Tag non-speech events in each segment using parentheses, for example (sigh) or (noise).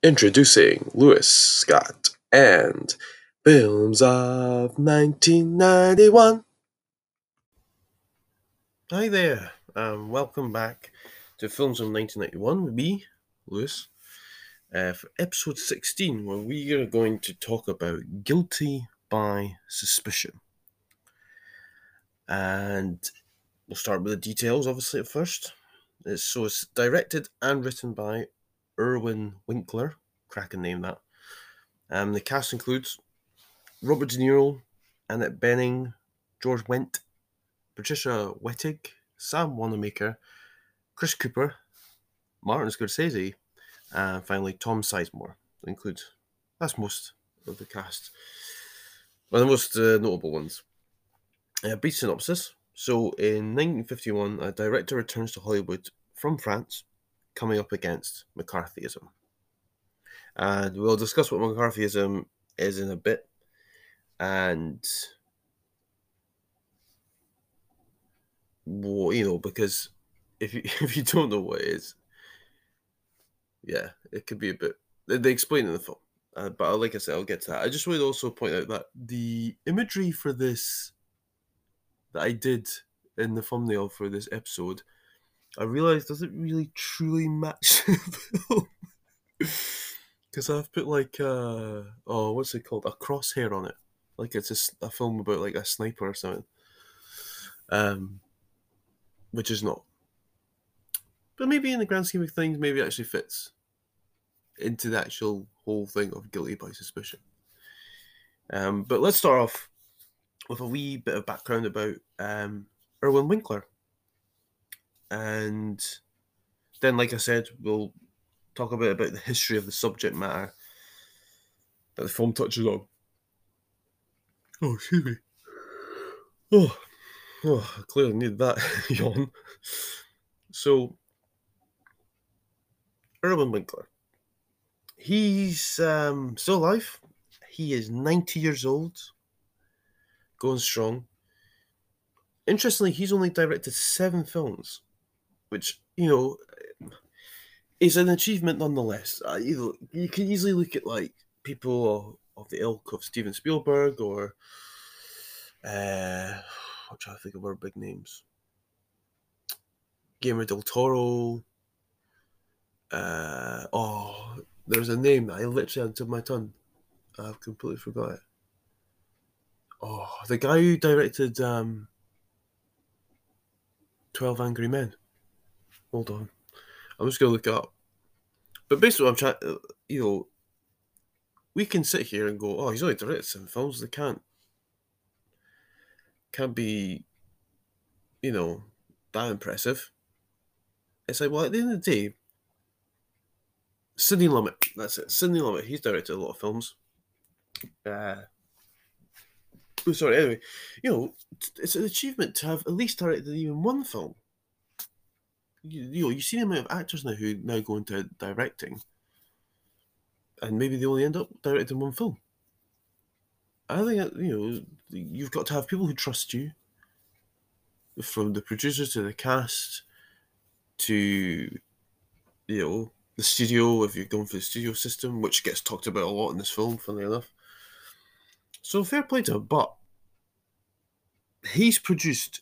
Introducing Lewis Scott and Films of 1991. Hi there, um, welcome back to Films of 1991 with me, Lewis, uh, for episode 16, where we are going to talk about Guilty by Suspicion. And we'll start with the details, obviously, at first. It's, so it's directed and written by Irwin Winkler, cracking name that. Um, the cast includes Robert De Niro, Annette Bening, George Wendt, Patricia Wettig, Sam Wanamaker, Chris Cooper, Martin Scorsese, and finally Tom Sizemore. Includes that's most of the cast. Well, the most uh, notable ones. Uh, brief synopsis. So, in 1951, a director returns to Hollywood from France coming up against McCarthyism. And we'll discuss what McCarthyism is in a bit. And, well, you know, because if you, (laughs) if you don't know what it is, yeah, it could be a bit. They explain in the film. Uh, but like I said, I'll get to that. I just to also point out that the imagery for this that I did in the thumbnail for this episode I realised doesn't really truly match. (laughs) Because I've put like, uh, oh, what's it called? A crosshair on it. Like it's a, a film about like a sniper or something. Um, which is not. But maybe in the grand scheme of things, maybe it actually fits into the actual whole thing of guilty by suspicion. Um, but let's start off with a wee bit of background about um, Irwin Winkler and then, like I said, we'll talk a bit about the history of the subject matter that the film touches on. Oh, excuse me. Oh, oh I clearly need that (laughs) yawn. So, Irwin Winkler. He's um, still alive. He is 90 years old, going strong. Interestingly, he's only directed seven films which you know is an achievement nonetheless. Uh, you you can easily look at like people of the ilk of Steven Spielberg or uh, I'm trying to think of our big names. Guillermo del Toro. Uh, oh, there's a name I literally had to my tongue. I've completely forgot it. Oh, the guy who directed um, Twelve Angry Men. Hold on. I'm just going to look up. But basically, I'm trying, uh, you know, we can sit here and go, oh, he's only directed some films. They can't, can't be, you know, that impressive. It's like, well, at the end of the day, Sidney Lumet, that's it. Sidney Lumet, he's directed a lot of films. Uh, oh, sorry, anyway, you know, it's an achievement to have at least directed even one film you, you know, you see the amount of actors now who now go into directing, and maybe they only end up directing one film. I think you know you've got to have people who trust you, from the producers to the cast, to you know the studio if you're going for the studio system, which gets talked about a lot in this film, funnily enough. So fair play to him, but he's produced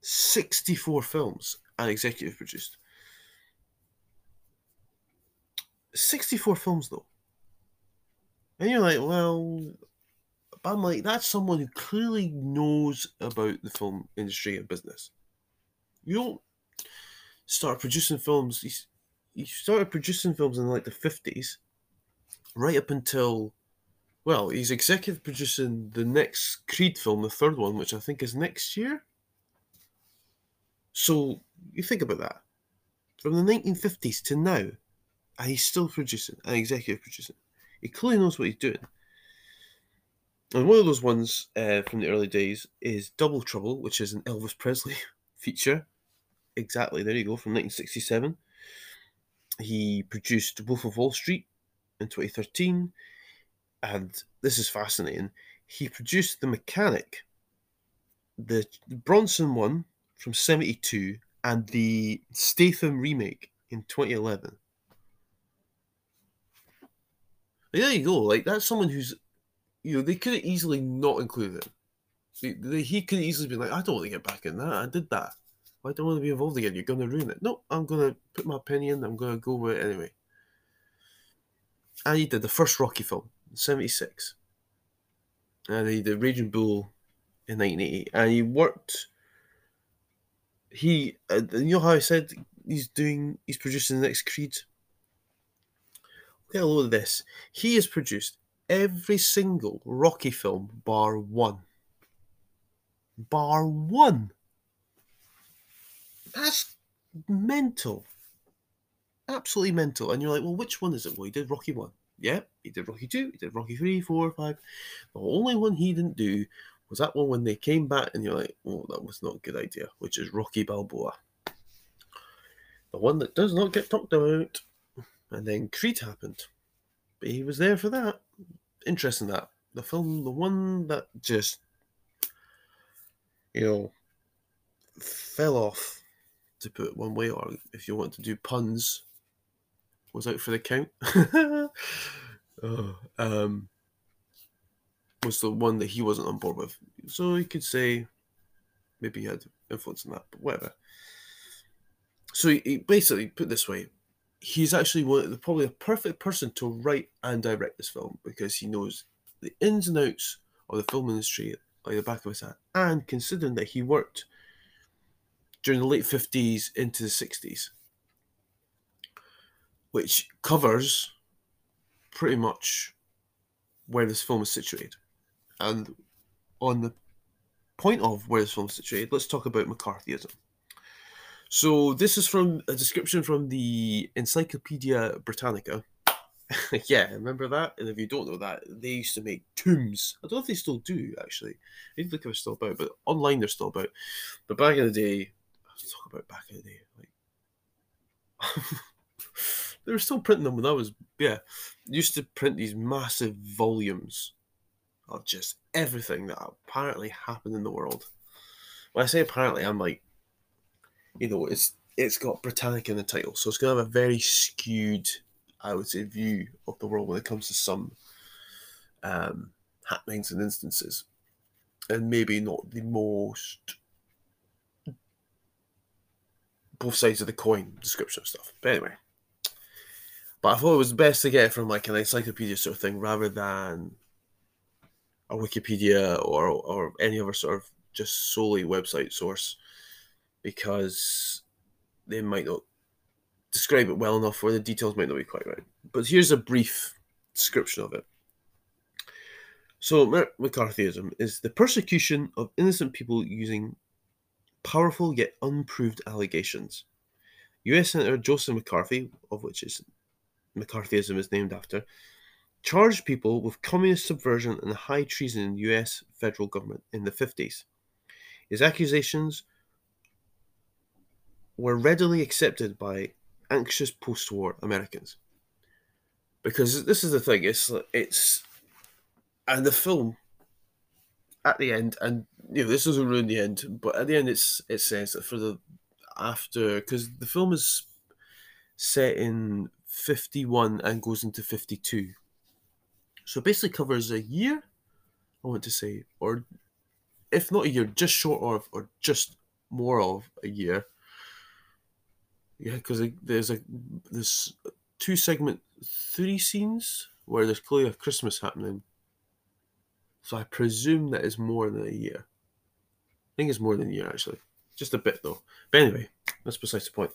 64 films and executive produced. 64 films though. And you're like, well, but I'm like, that's someone who clearly knows about the film industry and business. You don't start producing films. You started producing films in like the 50s, right up until, well, he's executive producing the next Creed film, the third one, which I think is next year. So you think about that. From the 1950s to now, and he's still producing and executive producing. He clearly knows what he's doing. And one of those ones uh, from the early days is Double Trouble, which is an Elvis Presley (laughs) feature. Exactly, there you go, from 1967. He produced Wolf of Wall Street in 2013. And this is fascinating. He produced The Mechanic, the Bronson one from 72, and the Statham remake in 2011. Like, there you go. Like that's someone who's, you know, they could have easily not included they, he could easily be like, I don't want to get back in that. I did that. I don't want to be involved again. You're going to ruin it. No, I'm going to put my opinion. I'm going to go with it anyway. And he did the first Rocky film, 76. And he did Raging Bull in 1980. And he worked. He, uh, you know how I said he's doing, he's producing the next Creed? Get a load of this. He has produced every single Rocky film bar one. Bar one. That's mental. Absolutely mental. And you're like, well, which one is it? Well, he did Rocky 1. Yeah, he did Rocky 2, he did Rocky 3, 4, 5. The only one he didn't do was that one when they came back and you're like, oh, that was not a good idea, which is Rocky Balboa. The one that does not get talked about. And then Creed happened. But he was there for that. Interesting that. The film, the one that just, you know, fell off to put it one way, or if you want to do puns, was out for the count. (laughs) oh, um, was the one that he wasn't on board with. So you could say maybe he had influence on that, but whatever. So he, he basically put this way, he's actually one the, probably a perfect person to write and direct this film because he knows the ins and outs of the film industry like the back of his hand. And considering that he worked during the late 50s into the 60s, which covers pretty much where this film is situated. And on the point of where this film is situated, let's talk about McCarthyism. So this is from a description from the Encyclopedia Britannica. (laughs) yeah, remember that? And if you don't know that, they used to make tombs. I don't know if they still do, actually. I need to look if they're still about, but online they're still about. But back in the day, let's talk about back in the day. Like (laughs) they were still printing them when I was yeah. Used to print these massive volumes of just everything that apparently happened in the world. When I say apparently, I'm like, you know, it's it's got Britannica in the title, so it's gonna have a very skewed, I would say, view of the world when it comes to some um, happenings and instances, and maybe not the most both sides of the coin description of stuff. But anyway. But I thought it was best to get it from like an encyclopedia sort of thing rather than a Wikipedia or or any other sort of just solely website source because they might not describe it well enough or the details might not be quite right. But here's a brief description of it. So, McCarthyism is the persecution of innocent people using powerful yet unproved allegations. US Senator Joseph McCarthy, of which is McCarthyism is named after, charged people with communist subversion and high treason in the US federal government in the 50s. His accusations were readily accepted by anxious post-war Americans. Because this is the thing, it's it's and the film at the end, and you know this doesn't ruin the end, but at the end it's it says that for the after because the film is set in fifty one and goes into fifty two, so it basically covers a year. I want to say, or if not a year, just short of, or just more of a year. Yeah, because there's a there's two segment three scenes where there's clearly a Christmas happening so I presume that is more than a year. I think it's more than a year actually. Just a bit though. But anyway, that's besides the point.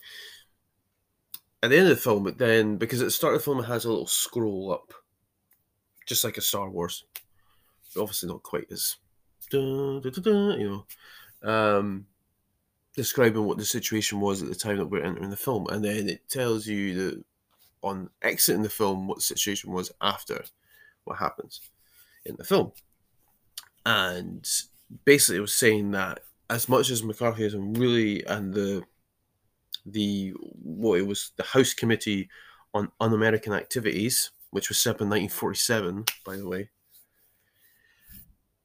At the end of the film, then because at the start of the film it has a little scroll up, just like a Star Wars. Obviously not quite as, you know, um, describing what the situation was at the time that we're entering the film, and then it tells you that on exiting the film what the situation was after what happens in the film and basically it was saying that as much as McCarthyism really and the the what it was the House Committee on Un-American Activities, which was set up in 1947, by the way.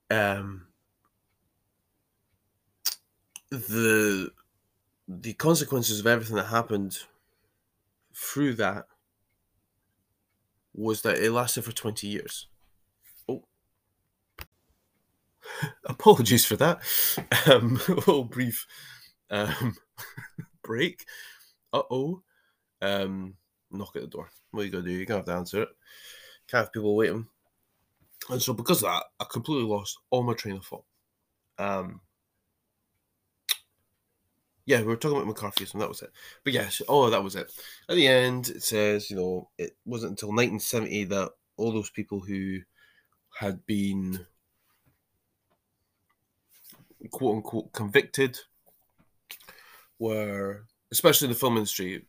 Um, the the consequences of everything that happened through that was that it lasted for 20 years. Oh. (laughs) Apologies for that. Um, (laughs) a little brief um, (laughs) break. Uh oh. Um, knock at the door. What are you going to do? You're going to have to answer it. Can't have people waiting. And so, because of that, I completely lost all my train of thought. Um, yeah, we were talking about McCarthyism. That was it. But yes, oh, that was it. At the end, it says, you know, it wasn't until 1970 that all those people who had been quote unquote convicted were, especially in the film industry,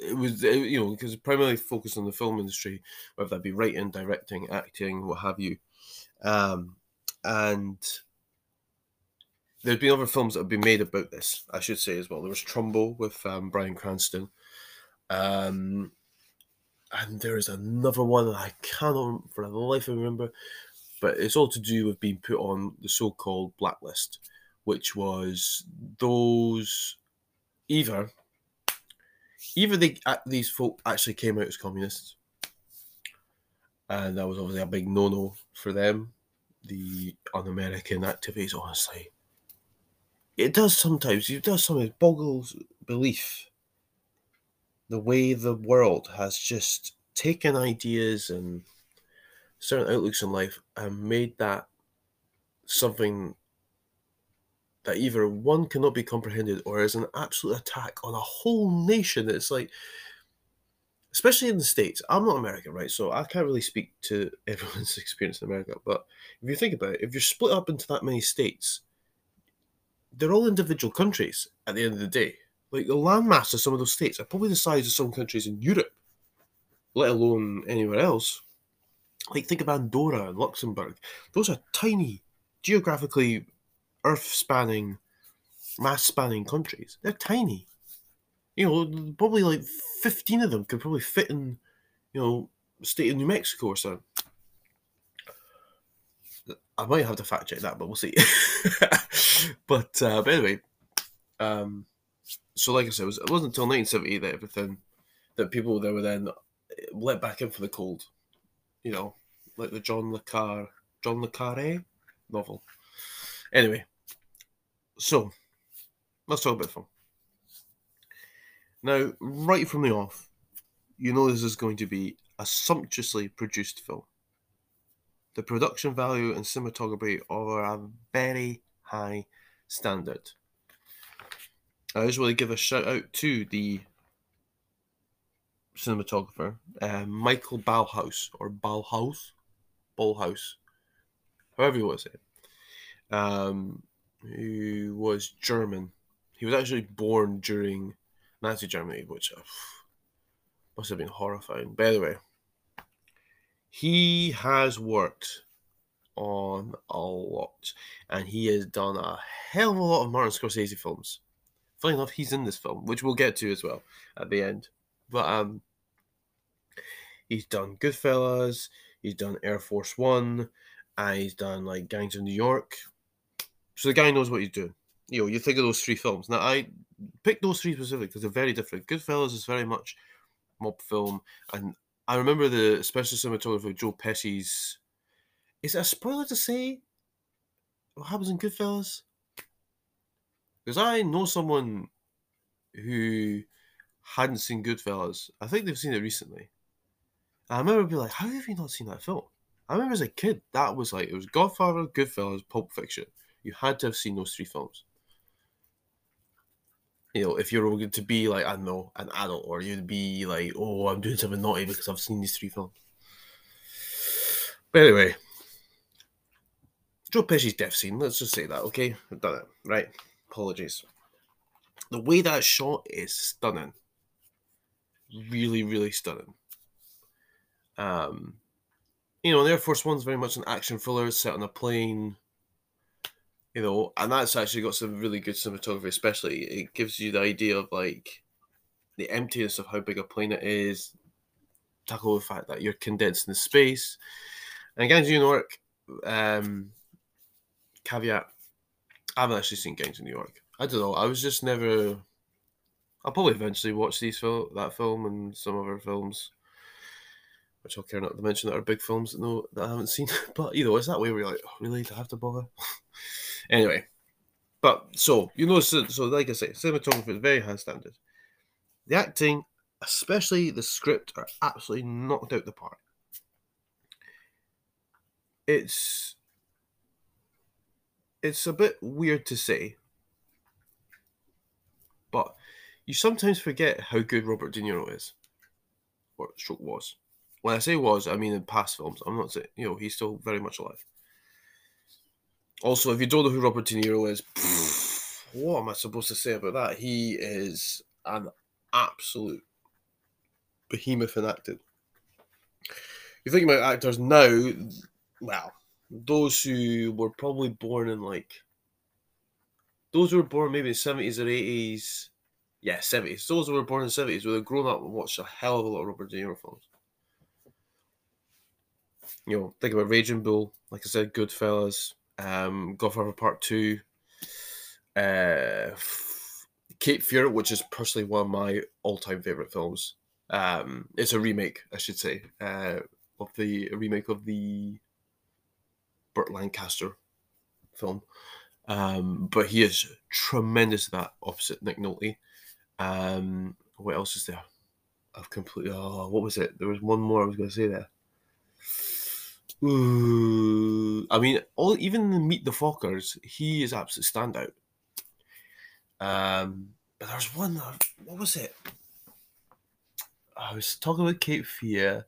it was you know because primarily focused on the film industry, whether that be writing, directing, acting, what have you, um, and there's been other films that have been made about this, I should say as well. There was Trumbo with um, Bryan Cranston. Um, and there is another one that I cannot for the life of me remember, but it's all to do with being put on the so-called blacklist, which was those either either they uh, these folk actually came out as communists, and that was obviously a big no-no for them. The un-American activities, honestly, it does sometimes. It does sometimes boggles belief. The way the world has just taken ideas and certain outlooks in life and made that something that either one cannot be comprehended or is an absolute attack on a whole nation. It's like, especially in the States, I'm not American, right? So I can't really speak to (laughs) everyone's experience in America. But if you think about it, if you're split up into that many states, they're all individual countries at the end of the day. Like the landmass of some of those states are probably the size of some countries in Europe, let alone anywhere else. Like think of Andorra and Luxembourg; those are tiny, geographically, earth-spanning, mass-spanning countries. They're tiny. You know, probably like fifteen of them could probably fit in, you know, state of New Mexico or something. I might have to fact check that, but we'll see. (laughs) but, uh, but anyway, um, so like I said, it, was, wasn't until 1970 that everything that people that were then let back in for the cold. You know, like the John le Carre, John le Carre novel. Anyway, so let's talk about film. Now, right from the off, you know this is going to be a sumptuously produced film. The production value and cinematography are a very high standard. I just want to give a shout out to the cinematographer, uh, Michael Ballhaus or Ballhaus, Ballhaus, however you want to say it, um, who was German. He was actually born during Nazi Germany, which uh, must have been horrifying. By the way, he has worked on a lot, and he has done a hell of a lot of Martin Scorsese films. Funny enough, he's in this film, which we'll get to as well at the end. But um, he's done Goodfellas, he's done Air Force One, and he's done like Gangs of New York. So the guy knows what he's doing. You know, you think of those three films. Now I picked those three specifically because they're very different. Goodfellas is very much mob film, and I remember the special cinematographer Joe Pesci's. Is it a spoiler to say what happens in Goodfellas? Because I know someone who hadn't seen Goodfellas. I think they've seen it recently. And I remember being like, "How have you not seen that film?" I remember as a kid, that was like it was Godfather, Goodfellas, Pulp Fiction. You had to have seen those three films you know, if you're going to be like, I don't know, an adult, or you'd be like, oh, I'm doing something naughty because I've seen these three films. But anyway, Joe Pesci's death scene, let's just say that, okay? I've done it, right? Apologies. The way that shot is stunning. Really, really stunning. Um, you know, the Air Force One's very much an action thriller set on a plane you know, and that's actually got some really good cinematography. Especially, it gives you the idea of like the emptiness of how big a plane it is. Tackle the fact that you're condensed in space. And Gangs of New York, um, caveat: I haven't actually seen Gangs of New York. I don't know. I was just never. I'll probably eventually watch these film that film and some other films. Which I'll care not to mention that are big films that no that I haven't seen. (laughs) But you know, it's that way where you're like, oh, really, to have to bother? (laughs) anyway, but so you know, so, so like I say, cinematography is very high standard. The acting, especially the script, are absolutely knocked out the park. It's it's a bit weird to say, but you sometimes forget how good Robert De Niro is, or stroke was. When I say was, I mean in past films. I'm not saying you know he's still very much alive. Also, if you don't know who Robert De Niro is, pff, what am I supposed to say about that? He is an absolute behemoth in acting. You think about actors now, well, those who were probably born in like those who were born maybe in seventies or eighties, yeah, seventies. Those who were born in the seventies would have grown up and watched a hell of a lot of Robert De Niro films. You know, think about Raging Bull, like I said, Goodfellas, um, Godfather Part Two, uh, Cape Fear, which is personally one of my all-time favorite films. Um, it's a remake, I should say, uh, of the remake of the Burt Lancaster film. Um, but he is tremendous at that opposite Nick Nolte. Um, what else is there? I've completely. Oh, what was it? There was one more I was going to say there. I mean, all even in Meet the Fockers, he is absolute standout. Um, but there's one. What was it? I was talking about Cape Fear,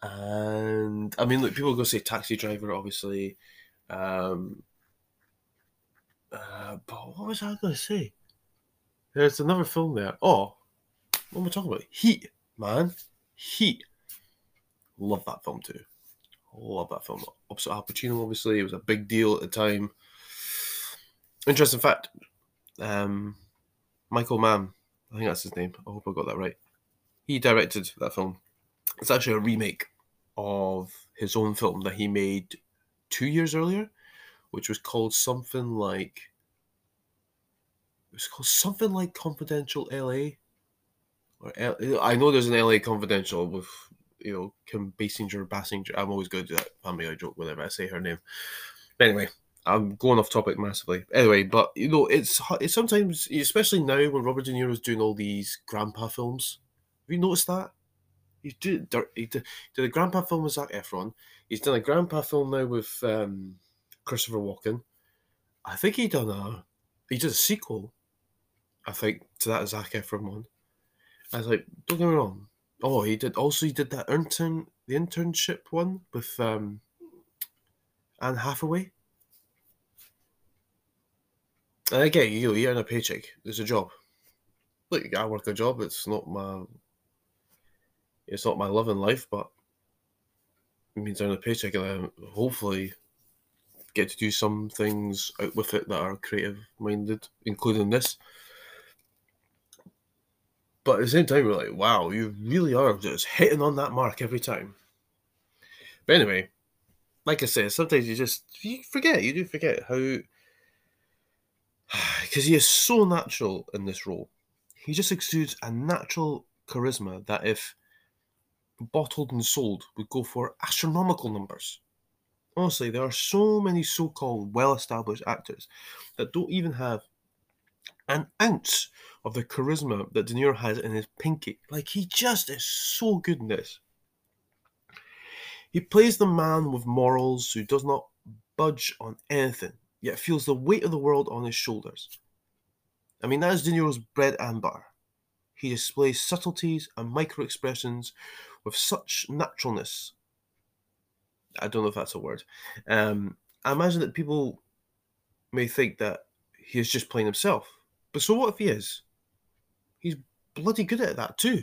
and I mean, look, people go say Taxi Driver, obviously. Um, uh, but what was I going to say? There's another film there. Oh, what am I talking about? Heat, man. Heat. Love that film too. Love that film. Opposite Al Pacino, obviously, it was a big deal at the time. Interesting fact. Um, Michael Mann, I think that's his name. I hope I got that right. He directed that film. It's actually a remake of his own film that he made two years earlier, which was called something like it was called something like Confidential LA. Or L, I know there's an LA Confidential with you know Kim Basinger, Basinger. I'm always going to do that family joke whenever I say her name. But anyway, I'm going off topic massively. Anyway, but you know, it's it's sometimes, especially now when Robert De Niro is doing all these grandpa films. Have you noticed that? He did, he did, did a grandpa film with Zac Efron. He's done a grandpa film now with um, Christopher Walken. I think he done a he did a sequel. I think to that Zac Efron one. I was like, don't get me wrong. Oh, he did also he did that intern the internship one with um, Anne Hathaway. And again, you you earn a paycheck. There's a job. Look, I work a job. It's not my it's not my love in life, but it means I earn a paycheck and I hopefully get to do some things out with it that are creative minded, including this. But at the same time, we're like, wow, you really are just hitting on that mark every time. But anyway, like I said, sometimes you just you forget, you do forget how (sighs) because he is so natural in this role. He just exudes a natural charisma that if bottled and sold would go for astronomical numbers. Honestly, there are so many so called well established actors that don't even have an ounce of the charisma that De Niro has in his pinky. Like, he just is so good in this. He plays the man with morals who does not budge on anything, yet feels the weight of the world on his shoulders. I mean, that is De Niro's bread and butter. He displays subtleties and micro expressions with such naturalness. I don't know if that's a word. Um, I imagine that people may think that he is just playing himself. But so what if he is? He's bloody good at that too.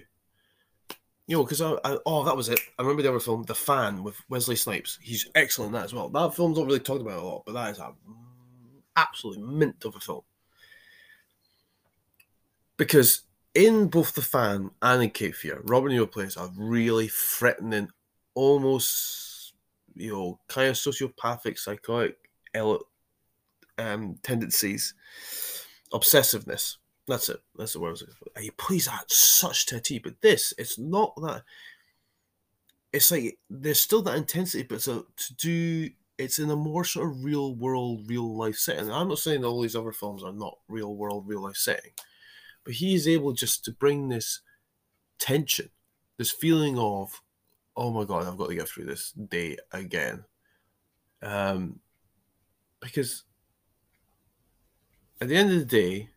You know, because I, I, oh that was it. I remember the other film, The Fan, with Wesley Snipes. He's excellent in that as well. That film's not really talked about a lot, but that is an absolute mint of a film. Because in both the fan and in Cape Fear, Robert Niro plays a really threatening, almost you know, kind of sociopathic, psychotic um, tendencies, obsessiveness. That's it. That's the word. I was. He plays that such to a T. But this, it's not that. it's like there's still that intensity, but so to do it's in a more sort of real world, real life setting. I'm not saying all these other films are not real world, real life setting, but he is able just to bring this tension, this feeling of, oh my god, I've got to get through this day again. Um, because at the end of the day,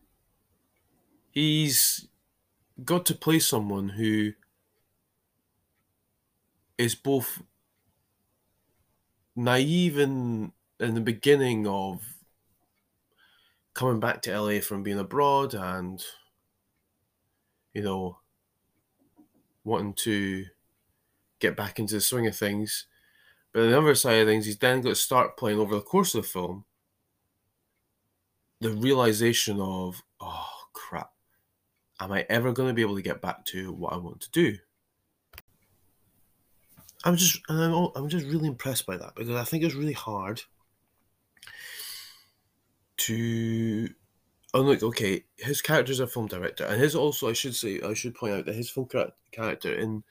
he's got to play someone who is both naive in in the beginning of coming back to LA from being abroad and you know wanting to get back into the swing of things. But on the other side of things, he's then got to start playing over the course of the film the realization of, oh crap, am I ever going to be able to get back to what I want to do? I'm just I'm, I'm just really impressed by that because I think it's really hard to oh look okay his character is a film director and his also I should say I should point out that his film character in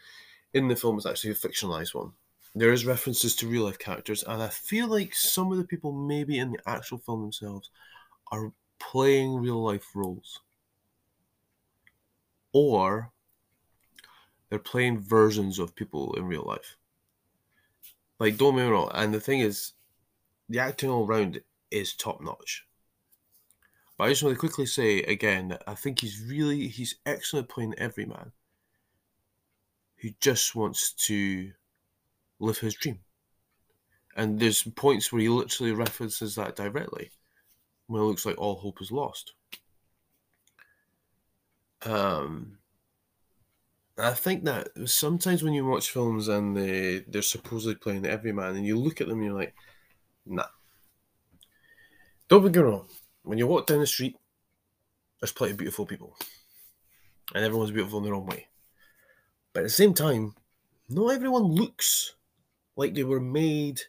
in the film is actually a fictionalized one there is references to real life characters and I feel like some of the people maybe in the actual film themselves are playing real life roles or they're playing versions of people in real life. Like, don't get me wrong. And the thing is, the acting all round is top notch. But I just want to quickly say again that I think he's really he's excellent playing every man who just wants to live his dream. And there's points where he literally references that directly when it looks like all hope is lost. Um, I think that sometimes when you watch films and they they're supposedly playing every man, and you look at them, and you're like, nah. Don't be wrong. When you walk down the street, there's plenty of beautiful people, and everyone's beautiful in their own way. But at the same time, not everyone looks like they were made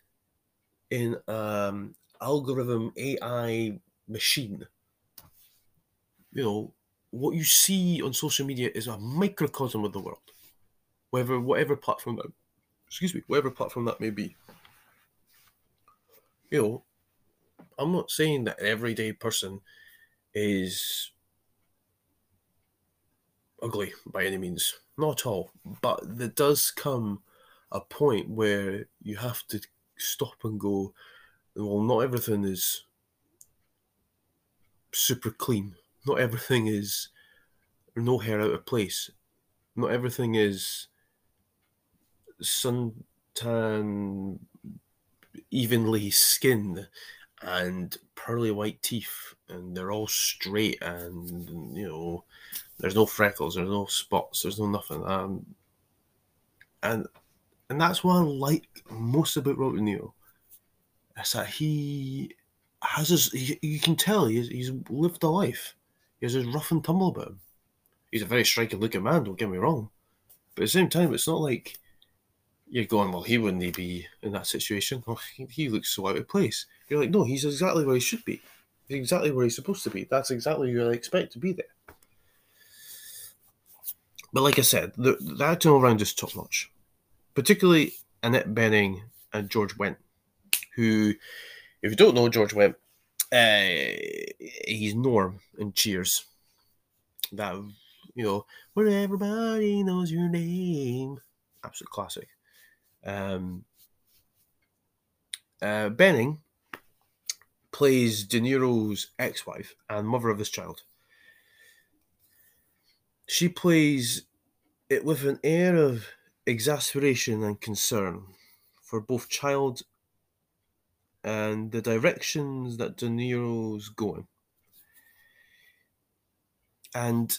in um, algorithm AI machine. You know, what you see on social media is a microcosm of the world, whether whatever platform that, excuse me, whatever platform that may be. You know, I'm not saying that everyday person is ugly by any means, not all. But there does come a point where you have to stop and go. Well, not everything is super clean. Not everything is no hair out of place. Not everything is suntan, evenly skinned, and pearly white teeth, and they're all straight, and you know, there's no freckles, there's no spots, there's no nothing. Um, and and that's what I like most about Robert Niro. Is that he has his, he, you can tell he's, he's lived a life. He has his rough and tumble about him. He's a very striking looking man, don't get me wrong. But at the same time, it's not like you're going, well, he wouldn't be in that situation. Oh, he, he looks so out of place. You're like, no, he's exactly where he should be. He's exactly where he's supposed to be. That's exactly where I expect to be there. But like I said, the, the acting all around is top notch. Particularly Annette Bening and George Wendt, who if you don't know George Wendt, uh, he's Norm in Cheers. That you know, where everybody knows your name. Absolute classic. Um, uh, Bening plays De Niro's ex-wife and mother of his child. She plays it with an air of exasperation and concern for both child and the directions that De Niro's going. And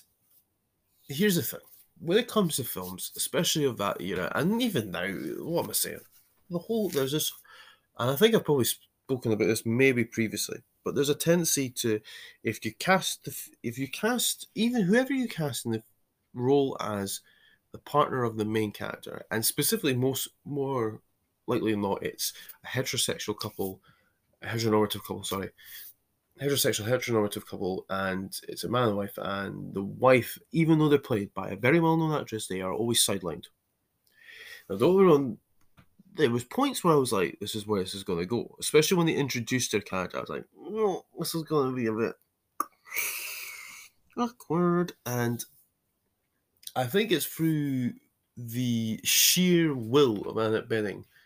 here's the thing when it comes to films, especially of that era, and even now, what am I saying? The whole, there's this, and I think I've probably spoken about this maybe previously, but there's a tendency to, if you cast, the, if you cast, even whoever you cast in the role as the partner of the main character, and specifically most, more likely not, it's a heterosexual couple, a heteronormative couple, sorry, heterosexual heteronormative couple, and it's a man and wife, and the wife, even though they're played by a very well-known actress, they are always sidelined. Now, don't there was points where I was like, "This is where this is going to go," especially when they introduced their character. I was like, "No, this is going to be a bit awkward," and I think it's through the sheer will of Annette Bening that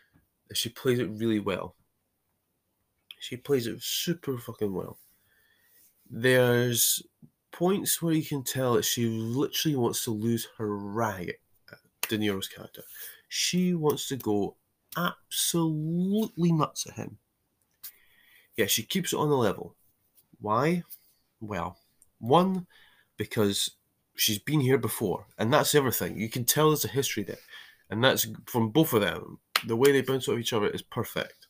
she plays it really well. She plays it super fucking well. There's points where you can tell that she literally wants to lose her rag at uh, De Niro's character. She wants to go absolutely nuts at him. Yeah, she keeps it on the level. Why? Well, one, because she's been here before, and that's everything. You can tell there's a history there, and that's from both of them. The way they bounce off each other is perfect.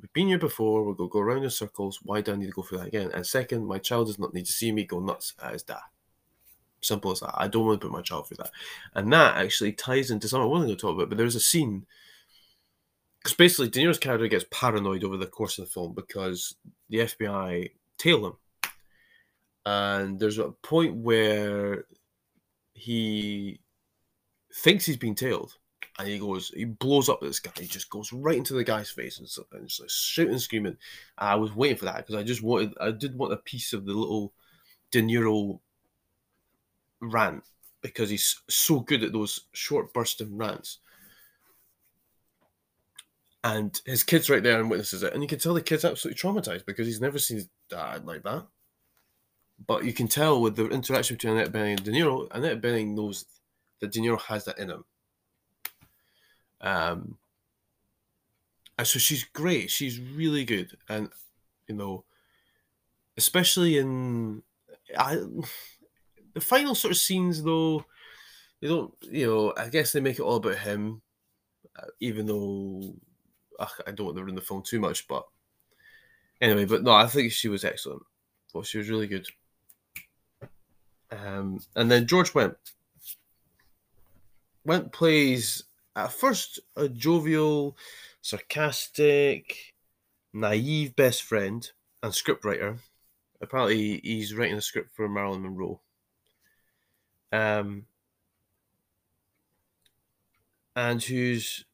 We've been here before. We'll go go around in circles. Why do I need to go through that again? And second, my child does not need to see me go nuts at his dad. Simple as that. I don't want to put my child through that. And that actually ties into something I wasn't going to talk about, but there's a scene because basically De Niro's character gets paranoid over the course of the film because the FBI tail him, and there's a point where he thinks he's being tailed, and he goes, he blows up this guy. He just goes right into the guy's face and, and just like shouting screaming. And I was waiting for that because I just wanted, I did want a piece of the little De Niro rant because he's so good at those short bursting rants. And his kid's right there and witnesses it. And you can tell the kid's absolutely traumatized because he's never seen his dad like that. But you can tell with the interaction between Annette Bening and De Niro, Annette Bening knows that De Niro has that in him. Um, and so she's great. She's really good. And, you know, especially in I, the final sort of scenes, though, they don't, you know, I guess they make it all about him, uh, even though I don't want to ruin the film too much, but anyway, but no, I think she was excellent. Well, she was really good. Um, and then George Wendt. Wendt plays at first a jovial, sarcastic, naive best friend and scriptwriter. Apparently, he's writing a script for Marilyn Monroe. Um, and who's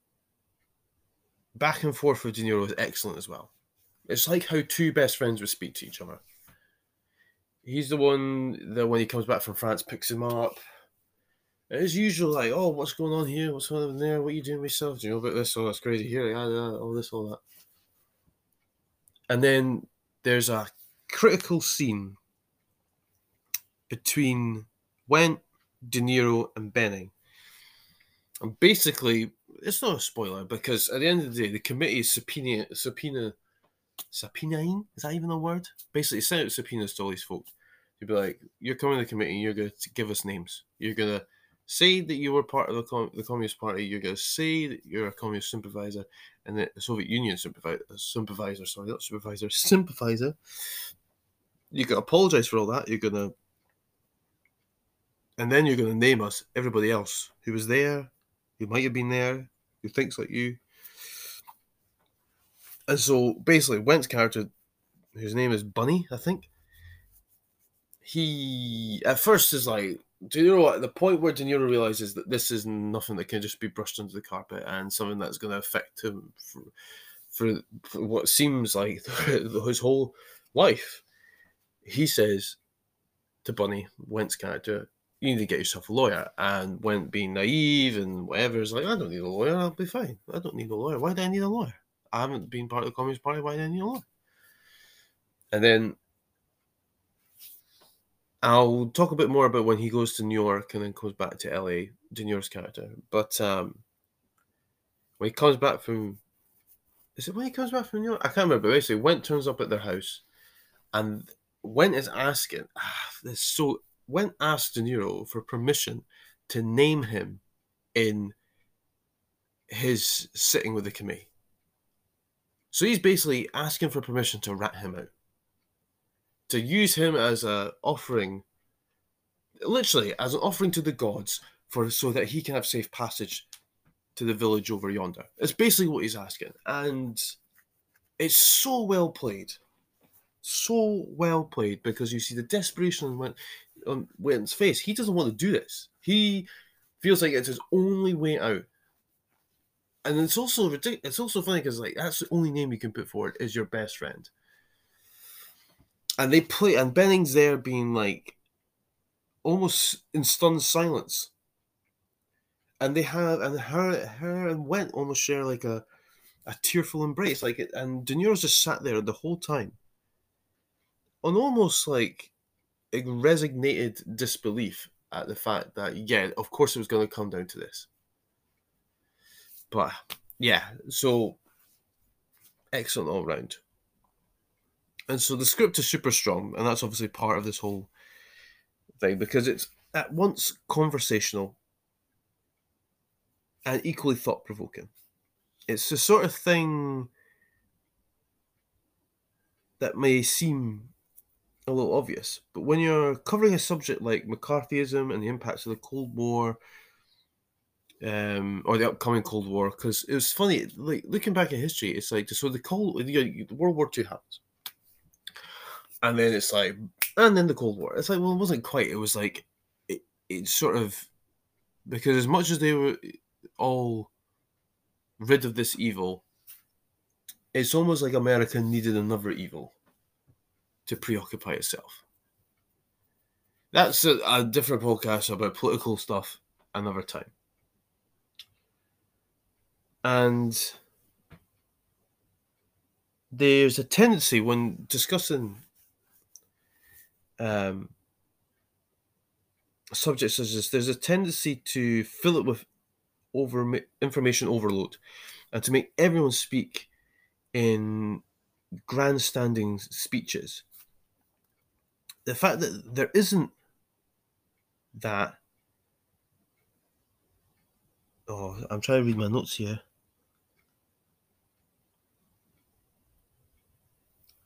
back and forth with De Niro is excellent as well. It's like how two best friends would speak to each other. He's the one that when he comes back from France picks him up. As usual, like, oh, what's going on here? What's going on there? What are you doing with yourself? Do you know about this? Oh, that's crazy here. Yeah, all this, all that. And then there's a critical scene between Wendt, De Niro, and Bening. And basically, it's not a spoiler because at the end of the day, the committee is subpoena, subpoena, subpoenaing. Is that even a word? Basically, sent out subpoenas to all these folks. You'd be like, "You're coming to the committee. and You're going to give us names. You're going to say that you were part of the, Com- the Communist Party. You're going to say that you're a communist sympathizer and the Soviet Union sympathizer. Sympathizer, sorry, not supervisor, (laughs) sympathizer. You can apologize for all that. You're going to, and then you're going to name us everybody else who was there, who might have been there, who thinks like you. And so basically, Wendt's character, whose name is Bunny, I think, he at first is like, do you know what? The point where De Niro realizes that this is nothing that can just be brushed under the carpet and something that's going to affect him for, for, for what seems like (laughs) his whole life, he says to Bunny, Wendt's character, you need to get yourself a lawyer. And Wendt being naive and whatever is like, I don't need a lawyer. I'll be fine. I don't need a lawyer. Why do I need a lawyer? I haven't been part of the Communist Party. Why do I need a lawyer? And then I'll talk a bit more about when he goes to New York and then comes back to LA, De Niro's character. But um, when he comes back from, is it when he comes back from New York? I can't remember. Basically, Wendt turns up at their house, and Wendt is asking. Ah, so Wendt asked De Niro for permission to name him in his sitting with the committee. So he's basically asking for permission to rat him out, to use him as a offering, literally as an offering to the gods, for so that he can have safe passage to the village over yonder. It's basically what he's asking, and it's so well played, so well played because you see the desperation on Wendt's face. He doesn't want to do this. He feels like it's his only way out and it's also ridiculous. It's also funny because like that's the only name you can put forward is your best friend. And they play, and Bening's there being like almost in stunned silence. And they have, and her, her and Wendt almost share like a, a tearful embrace, like it, and De Niro's just sat there the whole time, on almost like a resignated disbelief at the fact that yeah, of course it was going to come down to this. But yeah, so excellent all round. And so the script is super strong, and that's obviously part of this whole thing because it's at once conversational and equally thought provoking. It's the sort of thing that may seem a little obvious, but when you're covering a subject like McCarthyism and the impacts of the Cold War, um, or the upcoming Cold War, because it was funny, like looking back at history, it's like so the Cold, the World War Two happens, and then it's like, and then the Cold War. It's like, well, it wasn't quite. It was like, it, it sort of, because as much as they were all rid of this evil, it's almost like America needed another evil to preoccupy itself. That's a, a different podcast about political stuff another time. And there's a tendency when discussing um, subjects such as there's a tendency to fill it with over information overload and to make everyone speak in grandstanding speeches the fact that there isn't that. Oh, I'm trying to read my notes here.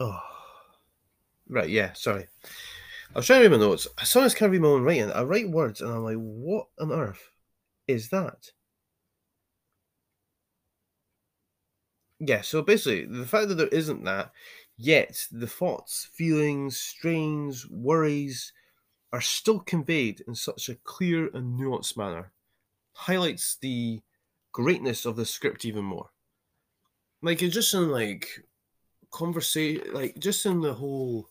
Oh, right, yeah, sorry. I was trying to read my notes. I sometimes can't read my own writing. I write words and I'm like, what on earth is that? Yeah, so basically, the fact that there isn't that Yet the thoughts, feelings, strains, worries are still conveyed in such a clear and nuanced manner. Highlights the greatness of the script even more. Like it's just in like conversation, like just in the whole.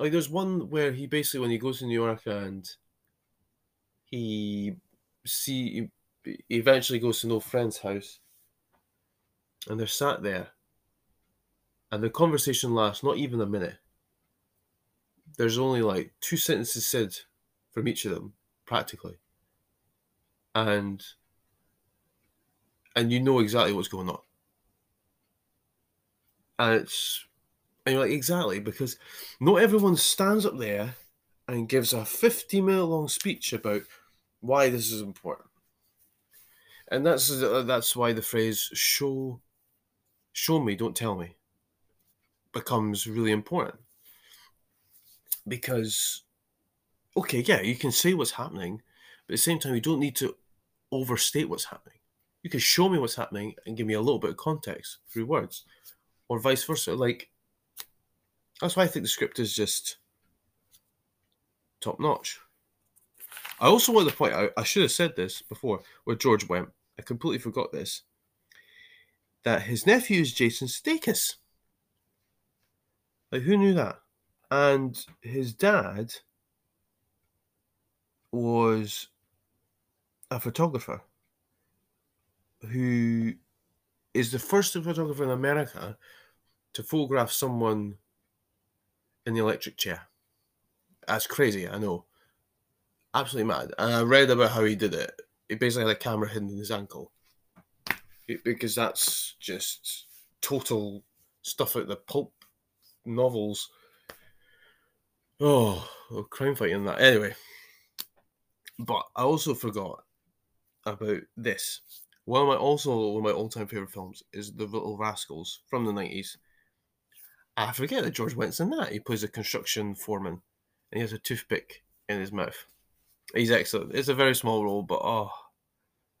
Like there's one where he basically when he goes to New York and he see he eventually goes to no friend's house and they're sat there and the conversation lasts not even a minute. There's only like two sentences said from each of them, practically. And and you know exactly what's going on. And it's and you're like, exactly, because not everyone stands up there and gives a 50 minute long speech about why this is important. And that's that's why the phrase show show me, don't tell me becomes really important. Because okay yeah you can say what's happening but at the same time you don't need to overstate what's happening. You can show me what's happening and give me a little bit of context through words or vice versa. Like that's why i think the script is just top notch i also want to point out i should have said this before where george Wendt. I completely forgot this. That his nephew is jason sudeikis. Like, who knew that? And his dad was a photographer who is the first photographer in America to photograph someone in the electric chair. That's crazy, I know. Absolutely mad. And I read about how he did it. He basically had a camera hidden in his ankle. Because that's just total stuff out the pulp novels. Oh, oh crime fighting that. Anyway, but I also forgot about this. One of my also one of my all-time favorite films is The Little Rascals from the nineties. I forget that George Wendt's in that. He plays a construction foreman, and he has a toothpick in his mouth. He's excellent. It's a very small role, but oh,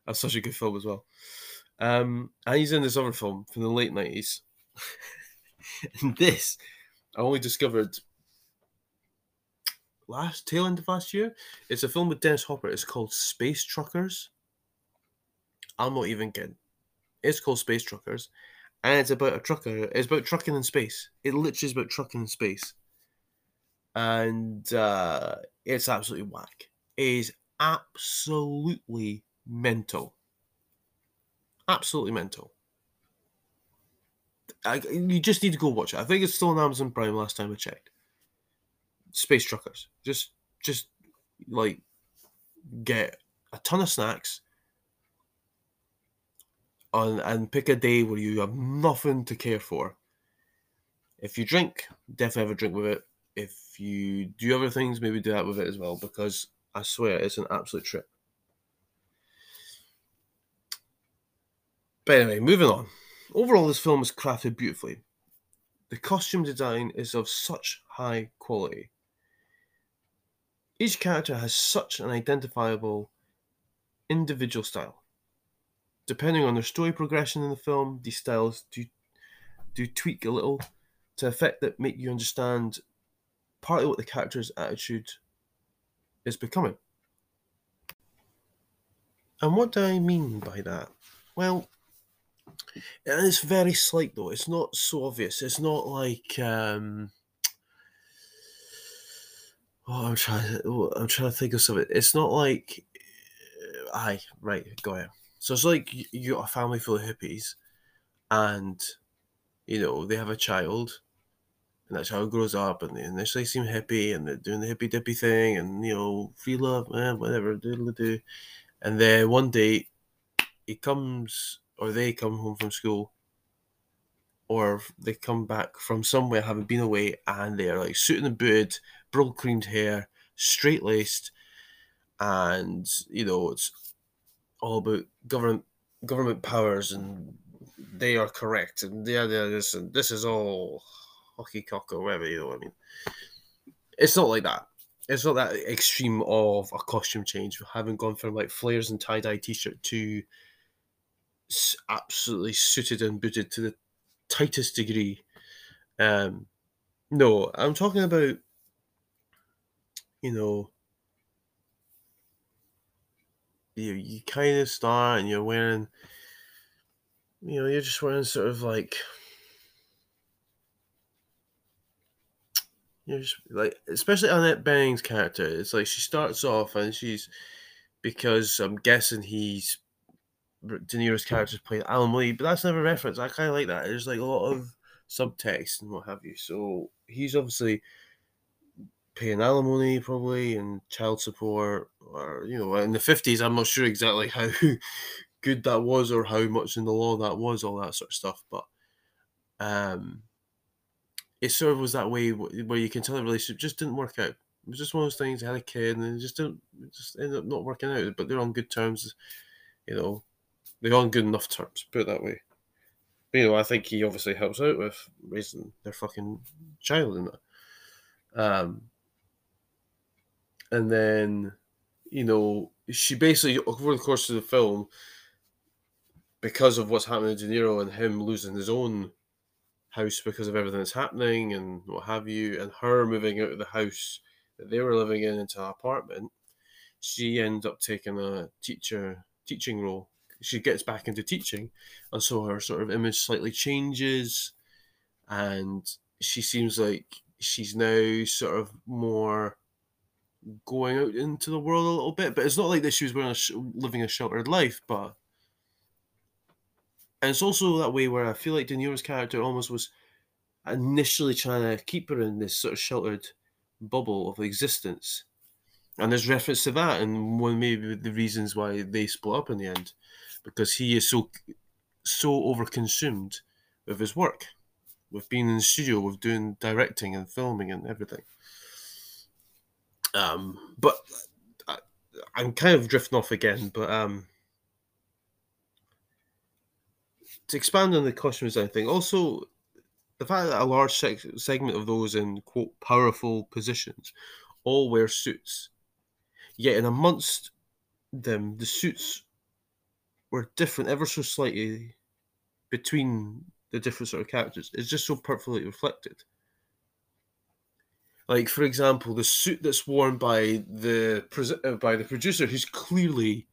that's such a good film as well. Um, and he's in this other film from the late nineties. (laughs) and this I only discovered last tail end of last year. It's a film with Dennis Hopper. It's called Space Truckers. I'm not even kidding. It's called Space Truckers, and it's about a trucker. It's about trucking in space. It literally is about trucking in space, and uh, it's absolutely whack. It is absolutely mental. Absolutely mental. I, you just need to go watch it. I think it's still on Amazon Prime. Last time I checked. Space Truckers. Just, just like get a ton of snacks on and pick a day where you have nothing to care for. If you drink, definitely have a drink with it. If you do other things, maybe do that with it as well, because I swear it's an absolute trip. But anyway, moving on. Overall, this film is crafted beautifully. The costume design is of such high quality. Each character has such an identifiable individual style. Depending on their story progression in the film, these styles do do tweak a little to effect that make you understand partly what the character's attitude is becoming. And what do I mean by that? Well, it's very slight though. It's not so obvious. It's not like um, oh, I'm trying. To, I'm trying to think of something. It's not like, uh, aye, right, go ahead. So it's like you got a family full of hippies, and you know they have a child, and that child grows up, and they initially seem hippie, and they're doing the hippy dippy thing, and you know free love, man, whatever, doodle do, and then one day he comes or they come home from school or they come back from somewhere having been away and they're like suited and booted, brill creamed hair, straight laced, and you know it's all about government government powers and they are correct and yeah, yeah this and this is all hockey cock or whatever you know what I mean. It's not like that. It's not that extreme of a costume change. Having gone from like flares and tie dye t shirt to absolutely suited and booted to the tightest degree. Um, no, I'm talking about, you know, you you kind of start and you're wearing, you know, you're just wearing sort of like. You're just like, especially Annette Bening's character. It's like she starts off and she's because I'm guessing he's De Niro's character is playing Alan Lee, but that's never referenced. I kind of like that. There's like a lot of subtext and what have you. So he's obviously paying alimony probably and child support, or you know, in the fifties. I'm not sure exactly how (laughs) good that was or how much in the law that was, all that sort of stuff. But um, it sort of was that way where you can tell the relationship just didn't work out. It was just one of those things. They had a kid and it just didn't, just ended up not working out. But they're on good terms, you know they're on good enough terms, put it that way. You know, I think he obviously helps out with raising their fucking child in. Um, and then, you know, she basically over the course of the film, because of what's happening to De Niro and him losing his own house because of everything that's happening and what have you, and her moving out of the house that they were living in into an apartment, she ends up taking a teacher teaching role. She gets back into teaching, and so her sort of image slightly changes, and she seems like she's now sort of more going out into the world a little bit. But it's not like that she was a sh- living a sheltered life, but and it's also that way where I feel like De Niro's character almost was initially trying to keep her in this sort of sheltered bubble of existence. And there's reference to that, and one maybe the reasons why they split up in the end because he is so so overconsumed with his work, with being in the studio, with doing directing and filming and everything. Um, but I, I'm kind of drifting off again. But um, to expand on the costume design thing, also the fact that a large segment of those in quote powerful positions all wear suits, yet in amongst them the suits were different ever so slightly between the different sort of characters. It's just so perfectly reflected. Like for example, the suit that's worn by the uh, by the producer, who's clearly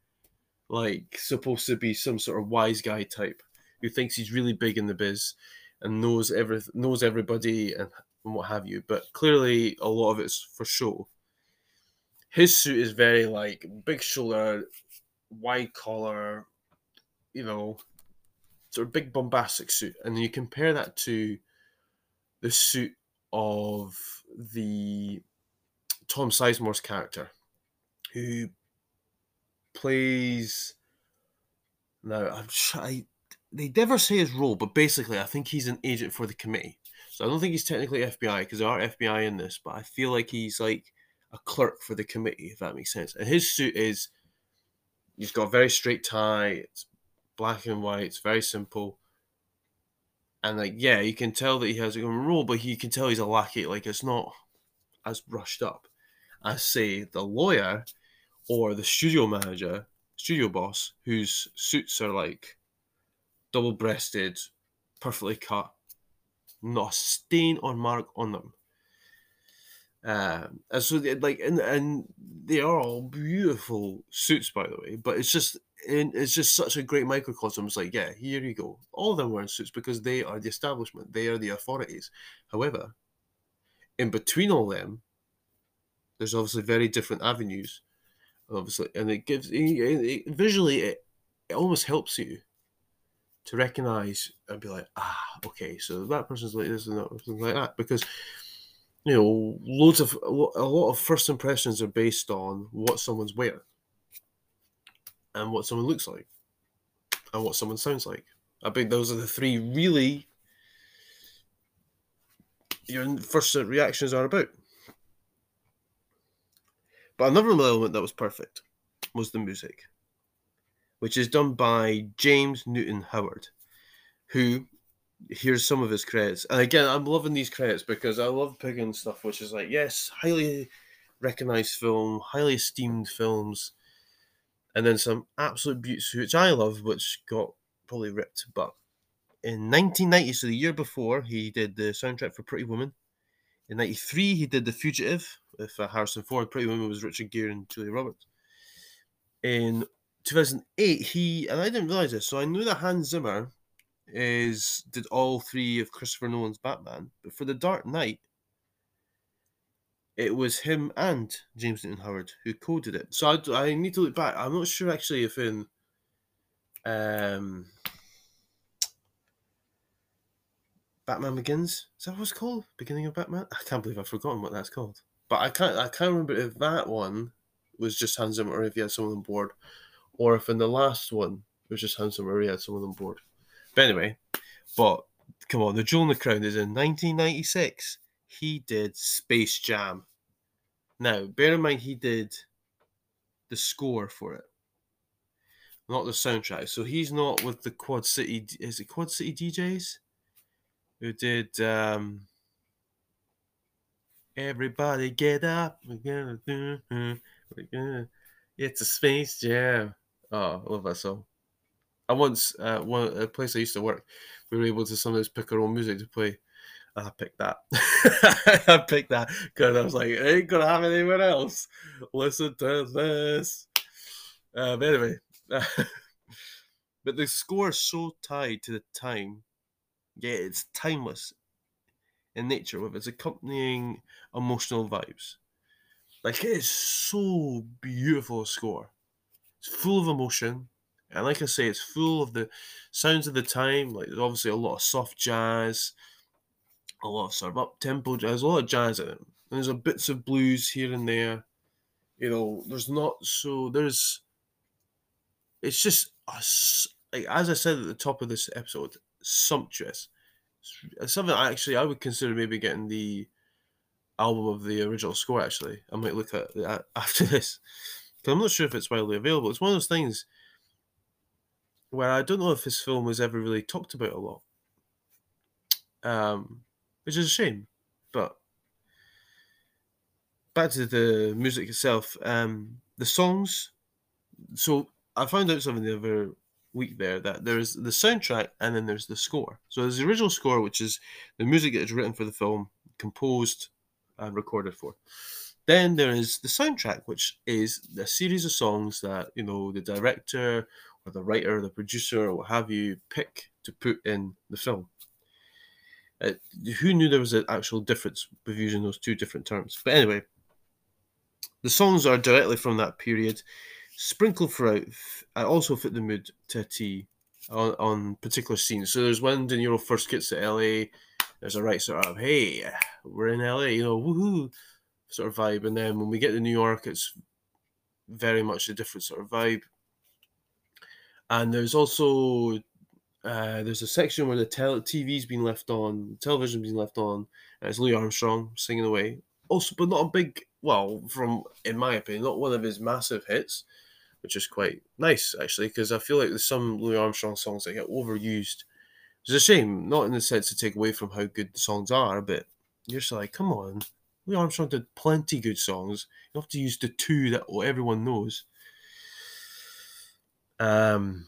like supposed to be some sort of wise guy type who thinks he's really big in the biz and knows every knows everybody and, and what have you. But clearly, a lot of it's for show. His suit is very like big shoulder, wide collar, you know, sort of big bombastic suit, and you compare that to the suit of the Tom Sizemore's character, who plays. Now I'm. They never say his role, but basically, I think he's an agent for the committee. So I don't think he's technically FBI because there are FBI in this, but I feel like he's like a clerk for the committee, if that makes sense. And his suit is he's got a very straight tie, it's black and white, it's very simple. And like, yeah, you can tell that he has a good role, but you can tell he's a lackey. Like it's not as brushed up as say the lawyer or the studio manager, studio boss, whose suits are like double breasted, perfectly cut, not a stain or mark on them. Um, and so, they, like, and and they are all beautiful suits, by the way. But it's just, it's just such a great microcosm. It's like, yeah, here you go. All of them wearing suits because they are the establishment. They are the authorities. However, in between all them, there's obviously very different avenues, obviously, and it gives it, it, visually it, it almost helps you to recognize and be like, ah, okay, so that person's like this and that person's like that because you know, loads of a lot of first impressions are based on what someone's wearing and what someone looks like and what someone sounds like. I think those are the three really your first reactions are about. But another element that was perfect was the music, which is done by James Newton Howard, who here's some of his credits. And again, I'm loving these credits because I love picking stuff which is like, yes, highly recognized film, highly esteemed films, and then some absolute beauties which I love, which got probably ripped. But in 1990, so the year before, he did the soundtrack for Pretty Woman. In 93, he did The Fugitive with uh, Harrison Ford. Pretty Woman was Richard Gere and Julia Roberts. In 2008, he, and I didn't realize this, so I knew that Hans Zimmer is did all three of Christopher Nolan's Batman, but for The Dark Knight, it was him and James Newton Howard who coded it. So I, I need to look back. I'm not sure actually if in um, Batman Begins is that what it's called? Beginning of Batman. I can't believe I've forgotten what that's called. But I can't I can't remember if that one was just Hans Zimmer or if he had someone on board, or if in the last one it was just Hans Zimmer or he had someone on board. But anyway, but come on, the Jewel in the Crown is in 1996. He did Space Jam. Now, bear in mind, he did the score for it, not the soundtrack. So he's not with the Quad City. Is it Quad City DJs? Who did um, Everybody Get Up? We're gonna do. We're gonna, it's a Space Jam. Oh, I love that song. I once uh, one a place I used to work, we were able to sometimes pick our own music to play. I picked that. (laughs) I picked that because I was like, I ain't gonna have anyone else. Listen to this. Um, anyway, (laughs) but the score is so tied to the time. Yeah, it's timeless in nature with its accompanying emotional vibes. Like it is so beautiful score. It's full of emotion. And like I say, it's full of the sounds of the time. Like there's obviously a lot of soft jazz, a lot of sort of up tempo jazz, a lot of jazz in it. There's a bits of blues here and there. You know, there's not so there's. It's just a, like as I said at the top of this episode, sumptuous. It's something I actually I would consider maybe getting the album of the original score. Actually, I might look at that (laughs) after this because I'm not sure if it's widely available. It's one of those things where I don't know if this film was ever really talked about a lot, um, which is a shame. But back to the music itself, um, the songs. So I found out something the other week there that there's the soundtrack and then there's the score. So there's the original score, which is the music that is written for the film, composed and recorded for. Then there is the soundtrack, which is a series of songs that you know the director or the writer, the producer, or what have you, pick to put in the film. Uh, who knew there was an actual difference with using those two different terms? But anyway, the songs are directly from that period, sprinkled throughout. I also fit the mood to a T on, on particular scenes. So there's when De Niro first gets to LA, there's a right sort of, hey, we're in LA, you know, woohoo sort of vibe. And then when we get to New York, it's very much a different sort of vibe. And there's also uh, there's a section where the tel- TV's been left on, television's been left on, and it's Louis Armstrong singing away. Also, but not a big, well, from in my opinion, not one of his massive hits, which is quite nice actually, because I feel like there's some Louis Armstrong songs that get overused. It's a shame, not in the sense to take away from how good the songs are, but you're just like, come on, Louis Armstrong did plenty good songs. You have to use the two that everyone knows. Um,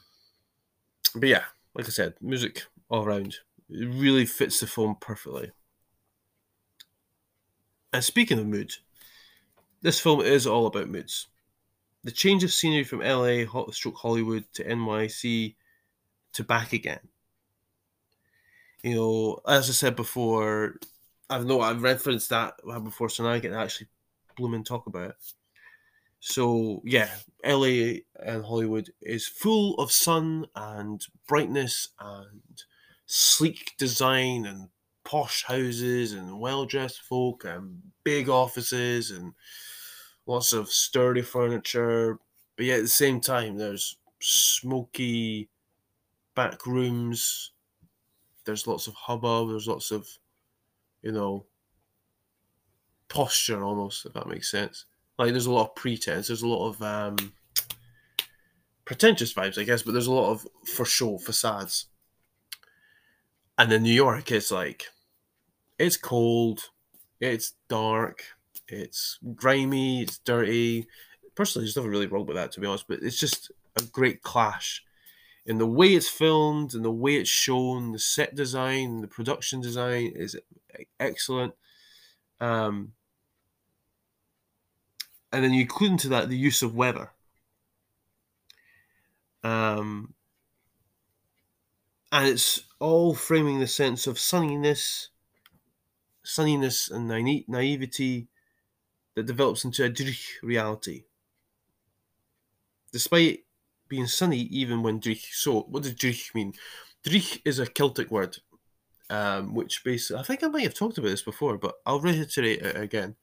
but yeah, like I said, music all around. It really fits the film perfectly. And speaking of mood, this film is all about moods. The change of scenery from LA, hot stroke Hollywood to NYC to back again. You know, as I said before, I've no I've referenced that before, so now I can actually bloom and talk about it. So yeah, LA and Hollywood is full of sun and brightness and sleek design and posh houses and well dressed folk and big offices and lots of sturdy furniture. But yet at the same time, there's smoky back rooms. There's lots of hubbub. There's lots of, you know, posture almost, if that makes sense. Like there's a lot of pretense. There's a lot of um, pretentious vibes, I guess, but there's a lot of for show facades. And in New York, it's like it's cold, it's dark, it's grimy, it's dirty. Personally, there's nothing really wrong with that, to be honest. But it's just a great clash in the way it's filmed and the way it's shown. The set design, the production design is excellent. Um, and then you include into that the use of weather. Um, and it's all framing the sense of sunniness, sunniness and naive, naivety that develops into a dreich reality. Despite being sunny even when dreich. So, what does dreich mean? Dreich is a Celtic word, um, which basically, I think I might have talked about this before, but I'll reiterate it again.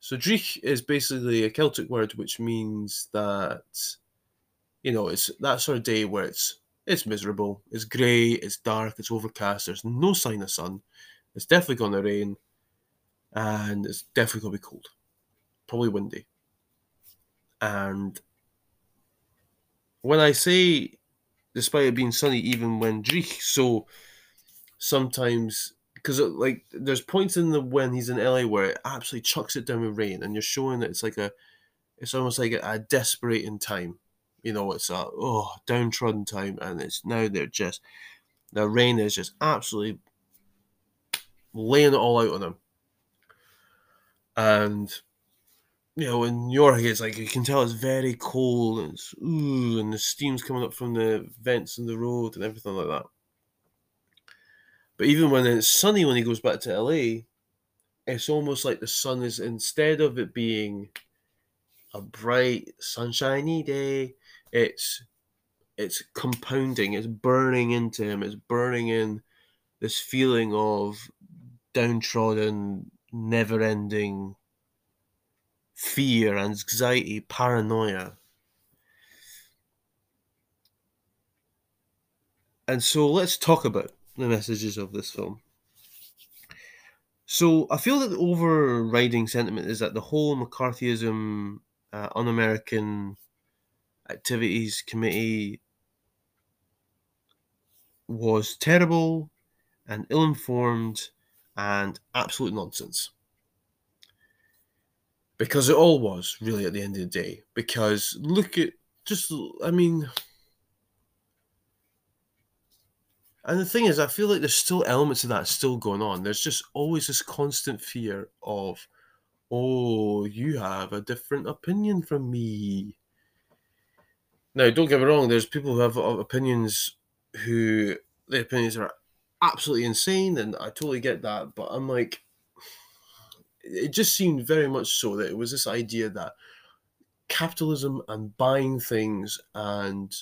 So Dreich is basically a Celtic word which means that you know it's that sort of day where it's it's miserable, it's grey, it's dark, it's overcast, there's no sign of sun, it's definitely gonna rain, and it's definitely gonna be cold. Probably windy. And when I say despite it being sunny even when Dreich, so sometimes because uh, like there's points in the when he's in LA where it absolutely chucks it down with rain, and you're showing that it's like a, it's almost like a, a desperate time. You know, it's a oh downtrodden time, and it's now they're just the rain is just absolutely laying it all out on them, And you know, in York, it's like you can tell it's very cold and it's ooh, and the steam's coming up from the vents in the road and everything like that. But even when it's sunny when he goes back to LA, it's almost like the sun is instead of it being a bright sunshiny day, it's it's compounding, it's burning into him, it's burning in this feeling of downtrodden, never ending fear, anxiety, paranoia. And so let's talk about the messages of this film. So I feel that the overriding sentiment is that the whole McCarthyism, uh, un-American activities committee was terrible and ill-informed and absolute nonsense. Because it all was really at the end of the day. Because look at just, I mean, And the thing is, I feel like there's still elements of that still going on. There's just always this constant fear of Oh, you have a different opinion from me. Now, don't get me wrong, there's people who have opinions who their opinions are absolutely insane, and I totally get that, but I'm like, it just seemed very much so that it was this idea that capitalism and buying things and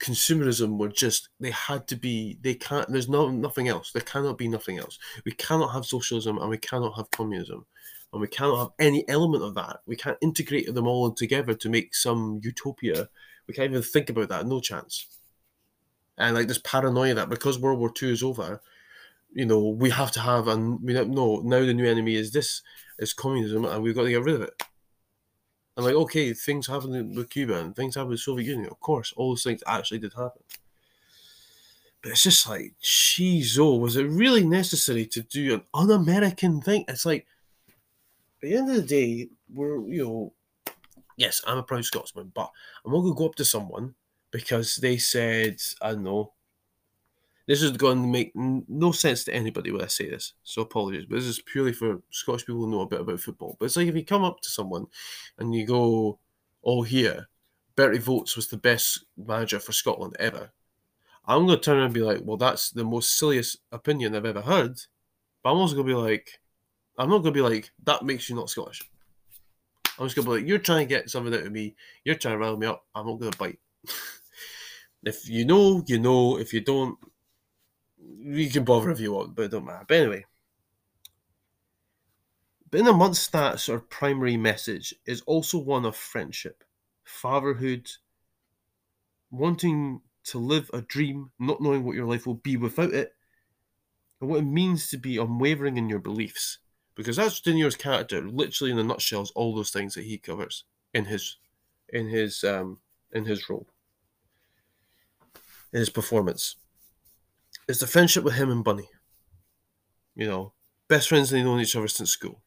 consumerism were just they had to be they can't there's no nothing else. There cannot be nothing else. We cannot have socialism and we cannot have communism. And we cannot have any element of that. We can't integrate them all together to make some utopia. We can't even think about that. No chance. And like this paranoia that because world war ii is over you know we have to have and we don't know. Now the new enemy is this is communism and we've got to get rid of it and like, okay, things happened with Cuba and things happened with Soviet Union. Of course, all those things actually did happen. But it's just like, geez, oh, was it really necessary to do an un-American thing? It's like, at the end of the day, we're you know, yes, I'm a proud Scotsman, but I'm not gonna go up to someone because they said, I don't know, this is going to make no sense to anybody when I say this, so apologies. But this is purely for Scottish people who know a bit about football. But it's like if you come up to someone and you go, "Oh, here, Berti Vogts was the best manager for Scotland ever," I'm going to turn around and be like, "Well, that's the most silliest opinion I've ever heard." But I'm also going to be like, I'm not going to be like, "That makes you not Scottish." I'm just going to be like, "You're trying to get something out of me. You're trying to rile me up. I'm not going to bite." (laughs) if you know, you know. If you don't, you can bother if you want, but it don't matter. But anyway, but in a month's that sort of primary message is also one of friendship, fatherhood, wanting to live a dream, not knowing what your life will be without it, and what it means to be unwavering in your beliefs. Because that's De Niro's character, literally in a nutshell, is all those things that he covers in his in his um in his role. In his performance is the friendship with him and Bunny. You know, best friends and they've known each other since school.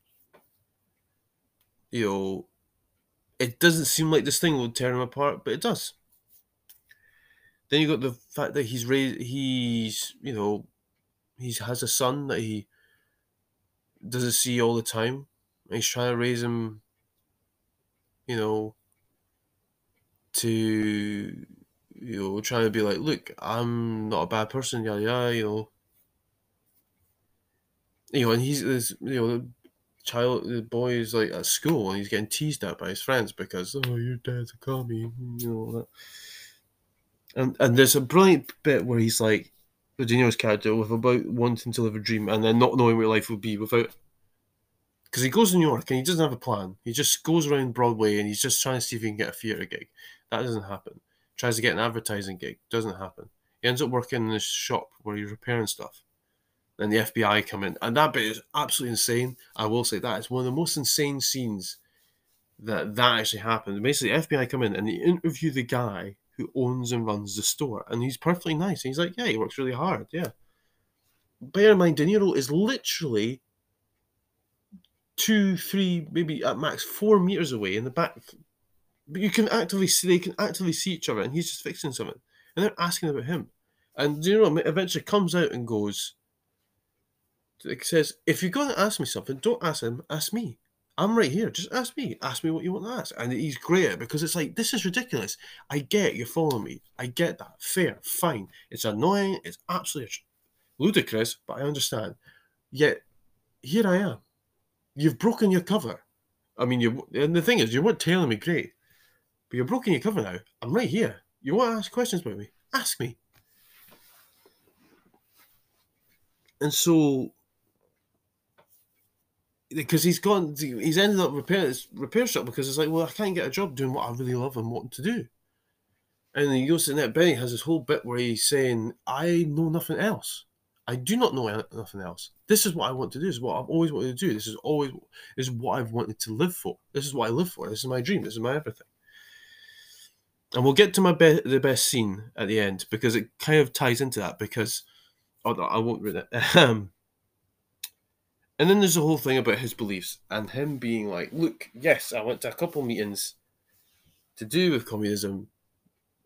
You know, it doesn't seem like this thing would tear them apart, but it does. Then you got the fact that he's raised, he's you know, he has a son that he doesn't see all the time. He's trying to raise him, you know, to you know, trying to be like, look, I'm not a bad person, yeah, yeah, you know. You know, and he's this, you know, the child, the boy is like at school and he's getting teased at by his friends because, oh, your dad's a commie, you know, that. And, and there's a brilliant bit where he's like, Virginia's character with about wanting to live a dream and then not knowing where life would be without because he goes to New York and he doesn't have a plan. He just goes around Broadway and he's just trying to see if he can get a theatre gig. That doesn't happen tries to get an advertising gig, doesn't happen. He ends up working in this shop where he's repairing stuff. Then the FBI come in, and that bit is absolutely insane. I will say that it's one of the most insane scenes that that actually happened. Basically, FBI come in and they interview the guy who owns and runs the store, and he's perfectly nice. And he's like, "Yeah, he works really hard. Yeah." Bear in mind, De Niro is literally two, three, maybe at max four meters away in the back but you can actively see they can actively see each other, and he's just fixing something, and they're asking about him. And you know, what? eventually comes out and goes. It says, "If you're going to ask me something, don't ask him. Ask me. I'm right here. Just ask me. Ask me what you want to ask." And he's great because it's like this is ridiculous. I get you're following me. I get that. Fair, fine. It's annoying. It's absolutely ludicrous, but I understand. Yet here I am. You've broken your cover. I mean, you and the thing is, you weren't telling me great. But you're broken your cover now. I'm right here. You want to ask questions about me? Ask me. And so, because he's gone, he's ended up repairing his repair shop because it's like, well, I can't get a job doing what I really love and want to do. And then he goes to Benny has this whole bit where he's saying, I know nothing else. I do not know nothing else. This is what I want to do. This is what I've always wanted to do. This is always this is what I've wanted to live for. This is what I live for. This is my dream. This is my everything and we'll get to my be- the best scene at the end because it kind of ties into that. Because oh, no, I won't read it. Um, and then there's the whole thing about his beliefs and him being like, "Look, yes, I went to a couple meetings to do with communism.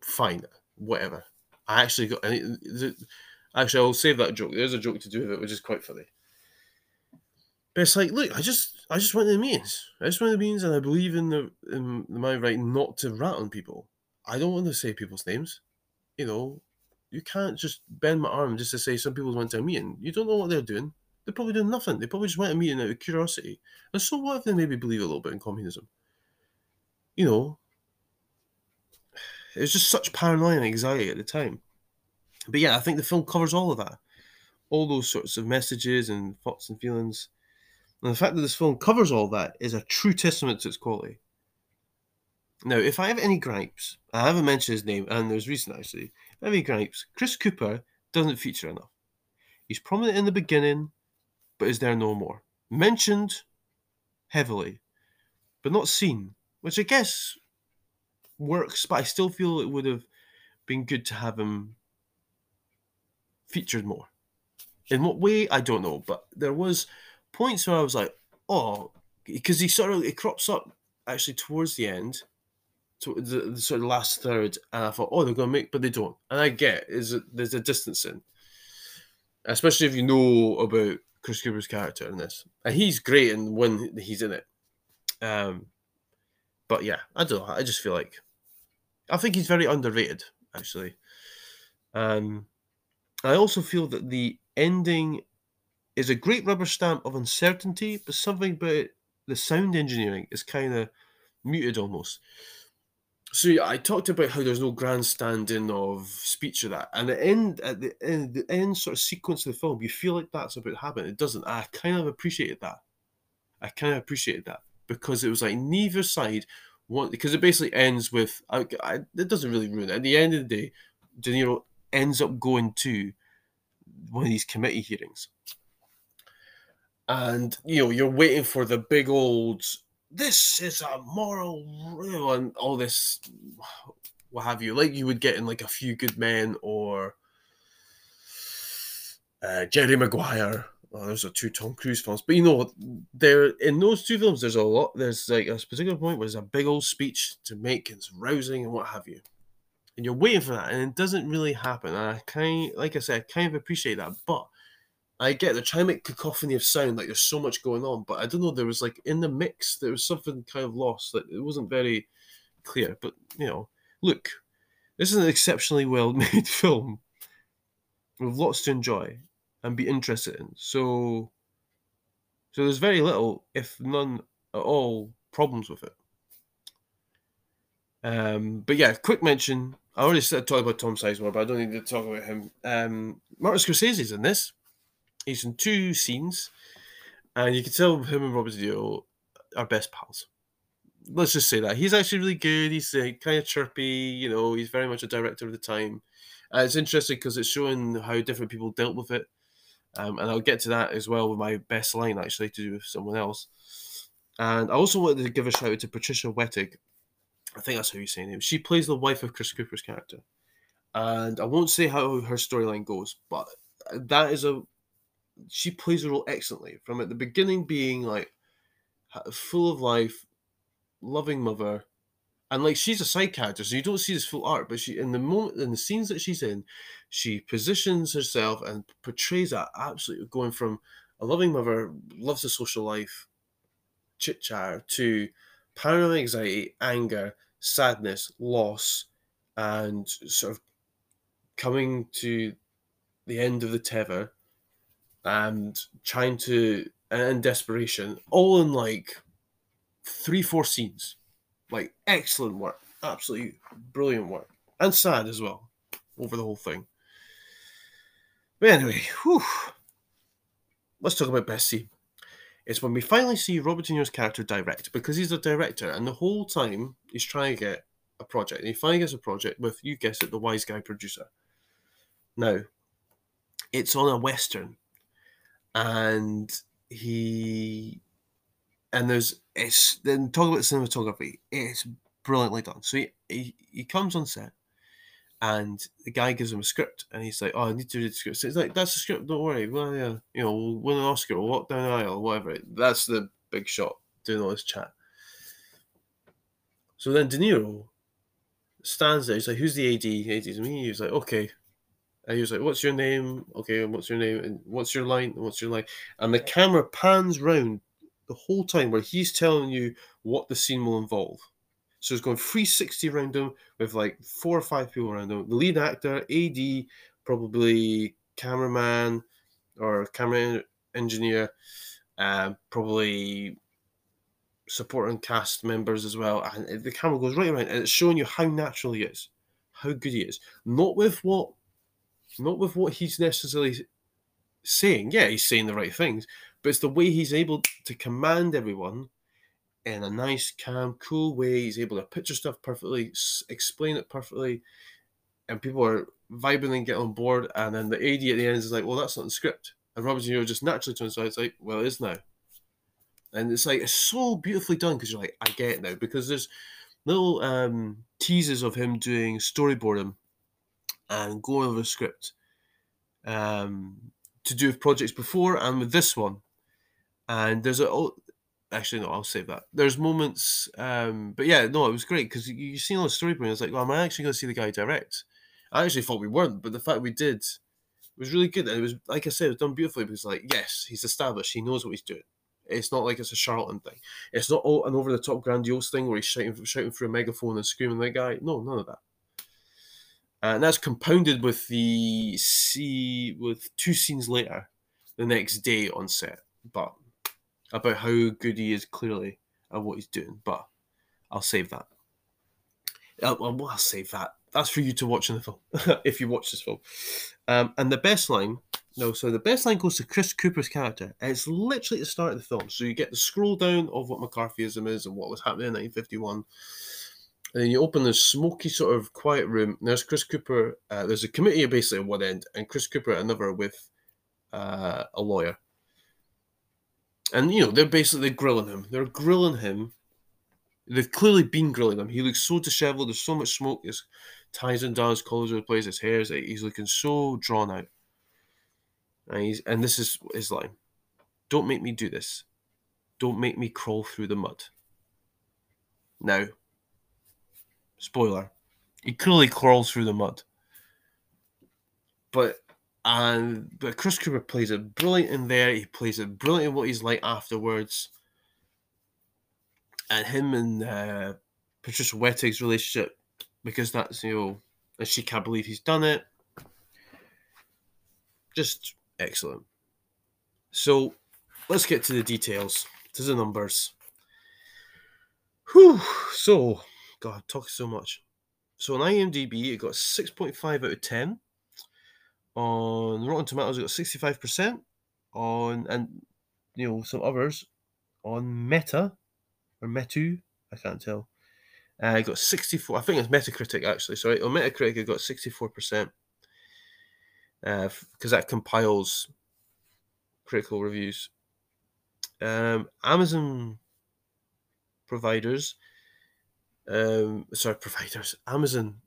Fine, whatever. I actually got. Any. Actually, I'll save that joke. There's a joke to do with it, which is quite funny. But it's like, look, I just I just went to the meetings. I just went to the meetings, and I believe in the in my right not to rat on people. I don't want to say people's names. You know, you can't just bend my arm just to say some people went to a meeting. You don't know what they're doing. They're probably doing nothing. They probably just went to a meeting out of curiosity. And so what if they maybe believe a little bit in communism? You know, it was just such paranoia and anxiety at the time. But yeah, I think the film covers all of that, all those sorts of messages and thoughts and feelings. And the fact that this film covers all that is a true testament to its quality. Now, if I have any gripes, I haven't mentioned his name, and there's reason actually. I any gripes, Chris Cooper doesn't feature enough. He's prominent in the beginning, but is there no more. Mentioned heavily, but not seen, which I guess works, but I still feel it would have been good to have him featured more. In what way, I don't know, but there was points where I was like, oh, because he sort of it crops up actually towards the end, to the, the sort of last third, and I thought, oh, they're going to make, but they don't. And I get is there's a distancing, especially if you know about Chris Cooper's character in this, and he's great in when he's in it. Um, but yeah, I don't know. I just feel like I think he's very underrated, actually. Um, I also feel that the ending is a great rubber stamp of uncertainty, but something about the sound engineering is kind of muted almost. So yeah, I talked about how there's no grandstanding of speech or that, and the end at the end, the end sort of sequence of the film, you feel like that's about to happen. It doesn't. I kind of appreciated that. I kind of appreciated that because it was like neither side want because it basically ends with I, I, it doesn't really ruin it. At the end of the day, De Niro ends up going to one of these committee hearings, and you know you're waiting for the big old this is a moral rule and all this what have you. Like you would get in like a few good men or uh, Jerry Maguire. Oh, those are two Tom Cruise films. But you know there in those two films there's a lot there's like a particular point where there's a big old speech to make and it's rousing and what have you. And you're waiting for that and it doesn't really happen. And I kind like I said I kind of appreciate that. But I get they're trying to make cacophony of sound, like there's so much going on, but I don't know. There was like in the mix, there was something kind of lost. That it wasn't very clear. But you know, look, this is an exceptionally well (laughs) made film with lots to enjoy and be interested in. So, so there's very little, if none at all, problems with it. Um, but yeah, quick mention. I already said talk about Tom Sizemore, but I don't need to talk about him. Um, Martin Scorsese's in this. He's in two scenes, and you can tell him and Robert De Niro are best pals. Let's just say that he's actually really good. He's uh, kind of chirpy, you know. He's very much a director of the time. Uh, it's interesting because it's showing how different people dealt with it, um, and I'll get to that as well with my best line actually to do with someone else. And I also wanted to give a shout out to Patricia Wettig. I think that's how you say name. She plays the wife of Chris Cooper's character, and I won't say how her storyline goes, but that is a she plays the role excellently from at the beginning being like full of life, loving mother, and like she's a side character, so you don't see this full arc. But she, in the moment, in the scenes that she's in, she positions herself and portrays that absolutely going from a loving mother, loves the social life, chit chat, to paranoid anxiety, anger, sadness, loss, and sort of coming to the end of the tether and trying to and desperation, all in like three, four scenes. Like excellent work, absolutely brilliant work, and sad as well over the whole thing. But anyway, whew, let's talk about best scene. It's when we finally see Robert De Niro's character direct because he's a director, and the whole time he's trying to get a project, and he finally gets a project with you guessed it, the wise guy producer. Now, it's on a western and he and there's it's then talk about cinematography. It's brilliantly done. So he, he, he comes on set and the guy gives him a script and he's like, Oh, I need to read the script. So he's like, That's the script, don't worry. Well yeah, you know, we'll win an Oscar, we'll walk down the aisle, whatever. That's the big shot doing all this chat. So then De Niro stands there, he's like, Who's the AD? AD's me. He's like, Okay, and he was like, "What's your name? Okay, what's your name? And what's your line? And what's your line?" And the camera pans round the whole time where he's telling you what the scene will involve. So it's going 360 around him with like four or five people around him. The lead actor, AD, probably cameraman or camera engineer, uh, probably supporting cast members as well. And the camera goes right around and it's showing you how natural he is, how good he is. Not with what not with what he's necessarily saying. Yeah, he's saying the right things, but it's the way he's able to command everyone in a nice, calm, cool way. He's able to picture stuff perfectly, explain it perfectly, and people are vibing and get on board. And then the AD at the end is like, "Well, that's not the script." And Robert De Niro just naturally turns out, it's like, "Well, it is now." And it's like it's so beautifully done because you're like, "I get it now," because there's little um, teases of him doing storyboarding and going over the script um, to do with projects before and with this one. And there's a oh, actually no, I'll save that. There's moments, um, but yeah, no, it was great because you, you see all the storyboarding. I was like, well, am I actually going to see the guy direct? I actually thought we weren't, but the fact we did was really good. And it was like I said, it was done beautifully because like yes, he's established, he knows what he's doing. It's not like it's a charlatan thing. It's not all an over the top grandiose thing where he's shouting shouting through a megaphone and screaming at that guy. No, none of that and that's compounded with the see with two scenes later, the next day on set, but about how good he is clearly at what he's doing. But I'll save that. I'll, I'll, I'll save that. That's for you to watch in the film (laughs) if you watch this film. Um, and the best line, no, so the best line goes to Chris Cooper's character, and it's literally at the start of the film. So you get the scroll down of what McCarthyism is and what was happening in 1951 and then you open this smoky sort of quiet room. there's Chris Cooper. Uh, there's a committee basically at one end, and Chris Cooper at another with uh, a lawyer. And you know they're basically grilling him. They're grilling him. They've clearly been grilling him. He looks so dishevelled. There's so much smoke. His ties and does, collars over the place. His hair's he's looking so drawn out. And he's and this is his line: "Don't make me do this. Don't make me crawl through the mud." Now, Spoiler. He clearly crawls through the mud. But and but Chris Cooper plays it brilliant in there. He plays it brilliant in what he's like afterwards. And him and uh, Patricia Wettig's relationship, because that's you know, and she can't believe he's done it. Just excellent. So let's get to the details, to the numbers. Whew. So God, talk so much. So on IMDb, it got 6.5 out of 10. On Rotten Tomatoes, it got 65%. On, and, you know, some others. On Meta, or Metu, I can't tell. Uh, I got 64. I think it's Metacritic, actually. Sorry. On Metacritic, it got 64%. Because uh, that compiles critical reviews. Um, Amazon providers um, sorry, providers, Amazon,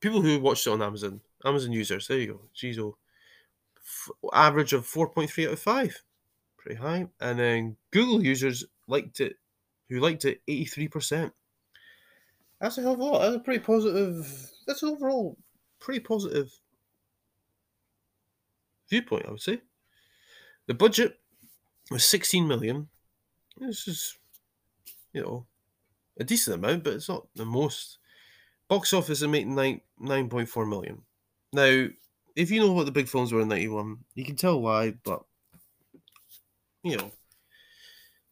people who watched it on Amazon, Amazon users. There you go. Jeez, oh, F- average of four point three out of five, pretty high. And then Google users liked it, who liked it eighty three percent. That's a hell of a lot. That's a pretty positive. That's an overall pretty positive viewpoint, I would say. The budget was 16 million. This is, you know, a decent amount, but it's not the most. Box office are making nine nine point four million. Now, if you know what the big films were in ninety one, you can tell why. But you know,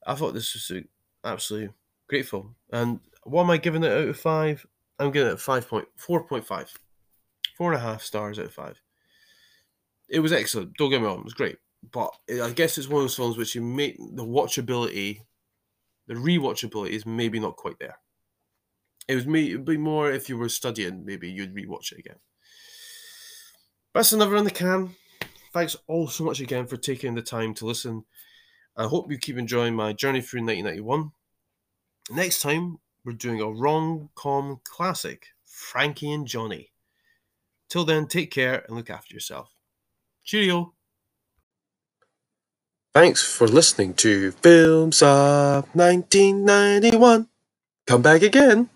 I thought this was an absolutely great film. And what am I giving it out of five? I'm giving it five point four point five, four and a half stars out of five. It was excellent. Don't get me wrong, it was great. But I guess it's one of those films which you make the watchability the rewatchability is maybe not quite there. It was me. It'd be more if you were studying, maybe you'd rewatch it again. But that's another in the can. Thanks all so much again for taking the time to listen. I hope you keep enjoying my journey through 1991. Next time, we're doing a rom com classic, Frankie and Johnny. Till then, take care and look after yourself. Cheerio. Thanks for listening to Films of 1991. Come back again.